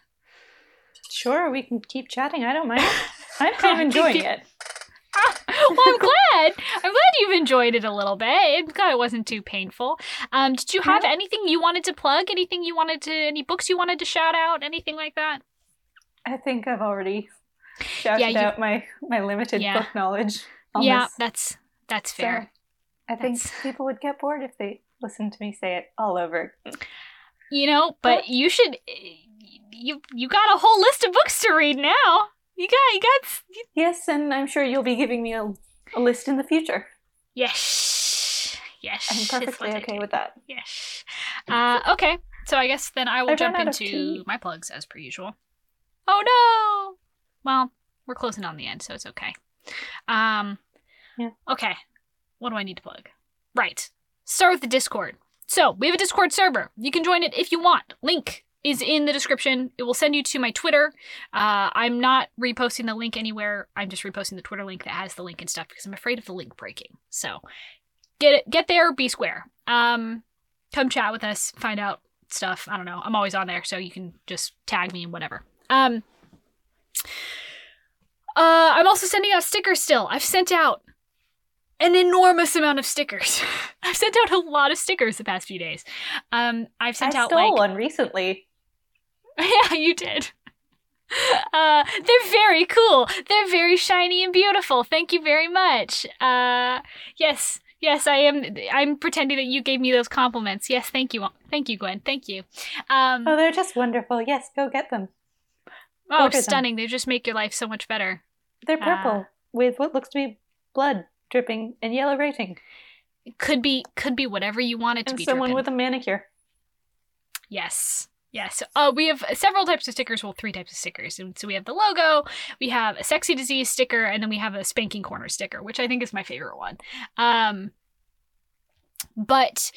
Speaker 2: Sure, we can keep chatting. I don't mind. *laughs* I'm kind of *laughs* enjoying it. *laughs*
Speaker 1: well, I'm glad. I'm glad you've enjoyed it a little bit. I'm glad it wasn't too painful. Um, did you have yeah. anything you wanted to plug? Anything you wanted to? Any books you wanted to shout out? Anything like that?
Speaker 2: I think I've already shouted yeah, you... out my my limited yeah. book knowledge.
Speaker 1: yeah, this. that's that's fair.
Speaker 2: So, I think That's... *laughs* people would get bored if they listened to me say it all over.
Speaker 1: You know, but you should. You you got a whole list of books to read now. You got you got.
Speaker 2: Yes, and I'm sure you'll be giving me a, a list in the future.
Speaker 1: Yes. Yes.
Speaker 2: I'm perfectly okay with that.
Speaker 1: Yes. Uh, okay. So I guess then I will I jump into my plugs as per usual. Oh no! Well, we're closing on the end, so it's okay. Um.
Speaker 2: Yeah.
Speaker 1: Okay. What do I need to plug? Right. Start with the Discord. So, we have a Discord server. You can join it if you want. Link is in the description. It will send you to my Twitter. Uh, I'm not reposting the link anywhere. I'm just reposting the Twitter link that has the link and stuff because I'm afraid of the link breaking. So, get it, get there, be square. Um, come chat with us, find out stuff. I don't know. I'm always on there, so you can just tag me and whatever. Um, uh, I'm also sending out stickers still. I've sent out an enormous amount of stickers. *laughs* I've sent out a lot of stickers the past few days. Um, I've sent
Speaker 2: I
Speaker 1: out
Speaker 2: stole
Speaker 1: like
Speaker 2: one recently. *laughs*
Speaker 1: yeah, you did. *laughs* Uh, they're very cool. They're very shiny and beautiful. Thank you very much. Uh, yes, yes, I am. I'm pretending that you gave me those compliments. Yes, thank you, thank you, Gwen. Thank you. Um,
Speaker 2: oh, they're just wonderful. Yes, go get them.
Speaker 1: Oh, stunning! Them. They just make your life so much better.
Speaker 2: They're purple uh, with what looks to be blood dripping and yellow rating.
Speaker 1: Could be could be whatever you want it to
Speaker 2: and
Speaker 1: be.
Speaker 2: Someone
Speaker 1: dripping.
Speaker 2: with a manicure.
Speaker 1: Yes. Yes. Uh, we have several types of stickers. Well, three types of stickers. And so we have the logo, we have a sexy disease sticker, and then we have a spanking corner sticker, which I think is my favorite one. Um, but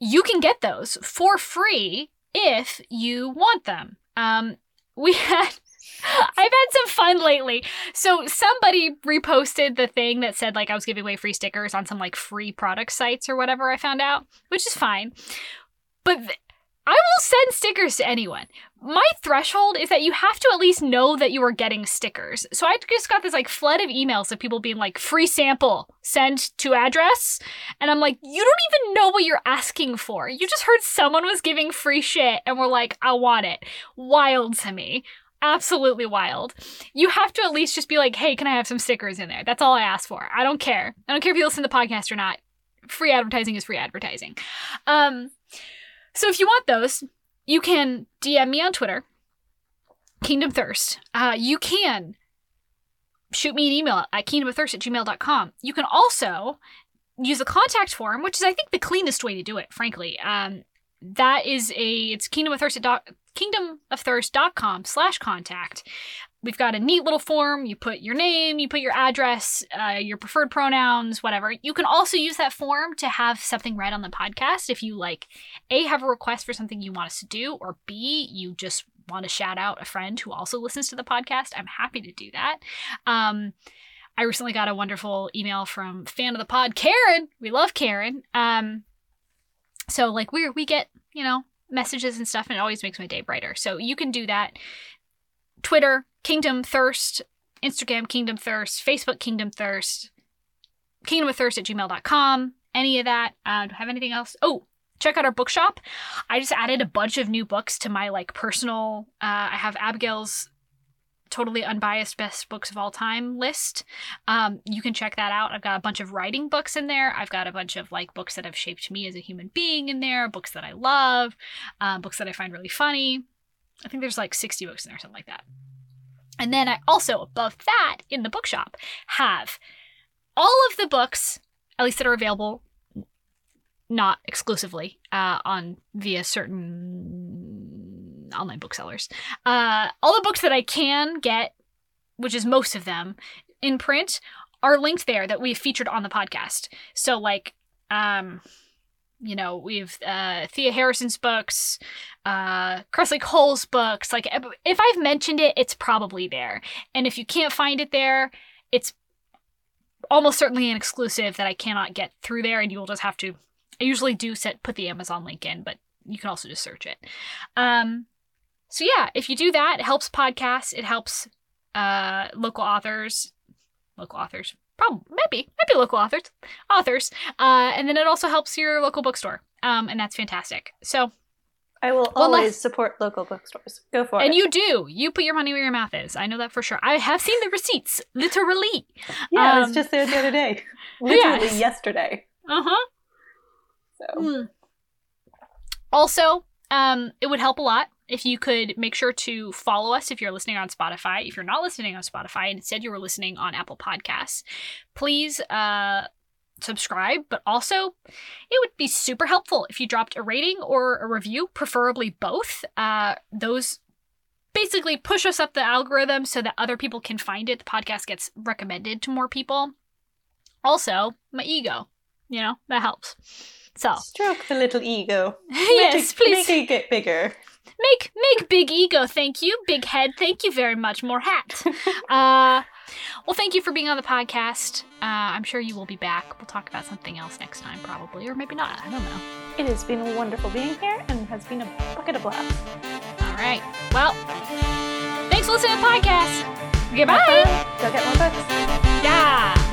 Speaker 1: you can get those for free if you want them. Um, we *laughs* had I've had some fun lately. So somebody reposted the thing that said like I was giving away free stickers on some like free product sites or whatever I found out, which is fine. But th- I will send stickers to anyone. My threshold is that you have to at least know that you are getting stickers. So I just got this like flood of emails of people being like, free sample, send to address. And I'm like, you don't even know what you're asking for. You just heard someone was giving free shit and we're like, I want it. Wild to me. Absolutely wild. You have to at least just be like, hey, can I have some stickers in there? That's all I ask for. I don't care. I don't care if you listen to the podcast or not. Free advertising is free advertising. Um, so if you want those, you can DM me on Twitter, Kingdom Thirst. Uh, you can shoot me an email at kingdomofthirst at gmail.com. You can also use the contact form, which is, I think, the cleanest way to do it, frankly. Um, that is a, it's kingdomofthirst at kingdomofthirst.com slash contact. We've got a neat little form. You put your name, you put your address, uh, your preferred pronouns, whatever. You can also use that form to have something read on the podcast if you like, A, have a request for something you want us to do, or B, you just want to shout out a friend who also listens to the podcast. I'm happy to do that. Um, I recently got a wonderful email from fan of the pod, Karen. We love Karen. Um, so like we we get you know messages and stuff, and it always makes my day brighter. So you can do that. Twitter, Kingdom Thirst, Instagram, Kingdom Thirst, Facebook, Kingdom Thirst, Kingdom of Thirst at gmail.com, any of that. Uh, do I have anything else? Oh, check out our bookshop. I just added a bunch of new books to my like personal. Uh, I have Abigail's totally unbiased best books of all time list. Um, you can check that out. I've got a bunch of writing books in there. I've got a bunch of like books that have shaped me as a human being in there, books that I love, uh, books that I find really funny. I think there's like 60 books in there, something like that. And then I also, above that, in the bookshop, have all of the books, at least that are available, not exclusively, uh, on via certain online booksellers. Uh, all the books that I can get, which is most of them, in print, are linked there that we've featured on the podcast. So, like, um, you know, we've uh, Thea Harrison's books, uh, Kresley Cole's books. Like, if I've mentioned it, it's probably there. And if you can't find it there, it's almost certainly an exclusive that I cannot get through there, and you will just have to. I usually do set put the Amazon link in, but you can also just search it. Um, so yeah, if you do that, it helps podcasts. It helps uh, local authors, local authors, probably maybe maybe local authors, authors, uh, and then it also helps your local bookstore, um, and that's fantastic. So
Speaker 2: I will always support local bookstores. Go for
Speaker 1: and
Speaker 2: it.
Speaker 1: And you do. You put your money where your mouth is. I know that for sure. I have seen the receipts, literally.
Speaker 2: yeah, I
Speaker 1: um,
Speaker 2: was just there the other day. *laughs* *laughs* Literally
Speaker 1: Yes.
Speaker 2: yesterday.
Speaker 1: Uh huh.
Speaker 2: So
Speaker 1: Hmm. Also, um, it would help a lot if you could make sure to follow us if you're listening on Spotify. If you're not listening on Spotify and instead you were listening on Apple Podcasts, please uh, subscribe. But also, it would be super helpful if you dropped a rating or a review, preferably both. Uh, those basically push us up the algorithm so that other people can find it. The podcast gets recommended to more people. Also, my ego, you know, that helps. So,
Speaker 2: stroke the little ego. *laughs*
Speaker 1: yes,
Speaker 2: make it,
Speaker 1: please
Speaker 2: make it get bigger.
Speaker 1: Make make big ego. Thank you, big head. Thank you very much. More hat. *laughs* uh, well, thank you for being on the podcast. Uh, I'm sure you will be back. We'll talk about something else next time, probably, or maybe not. I don't know.
Speaker 2: It has been wonderful being here and has been a bucket of laughs.
Speaker 1: All right. Well, thanks for listening to the podcast. Goodbye.
Speaker 2: Go get more books.
Speaker 1: Yeah.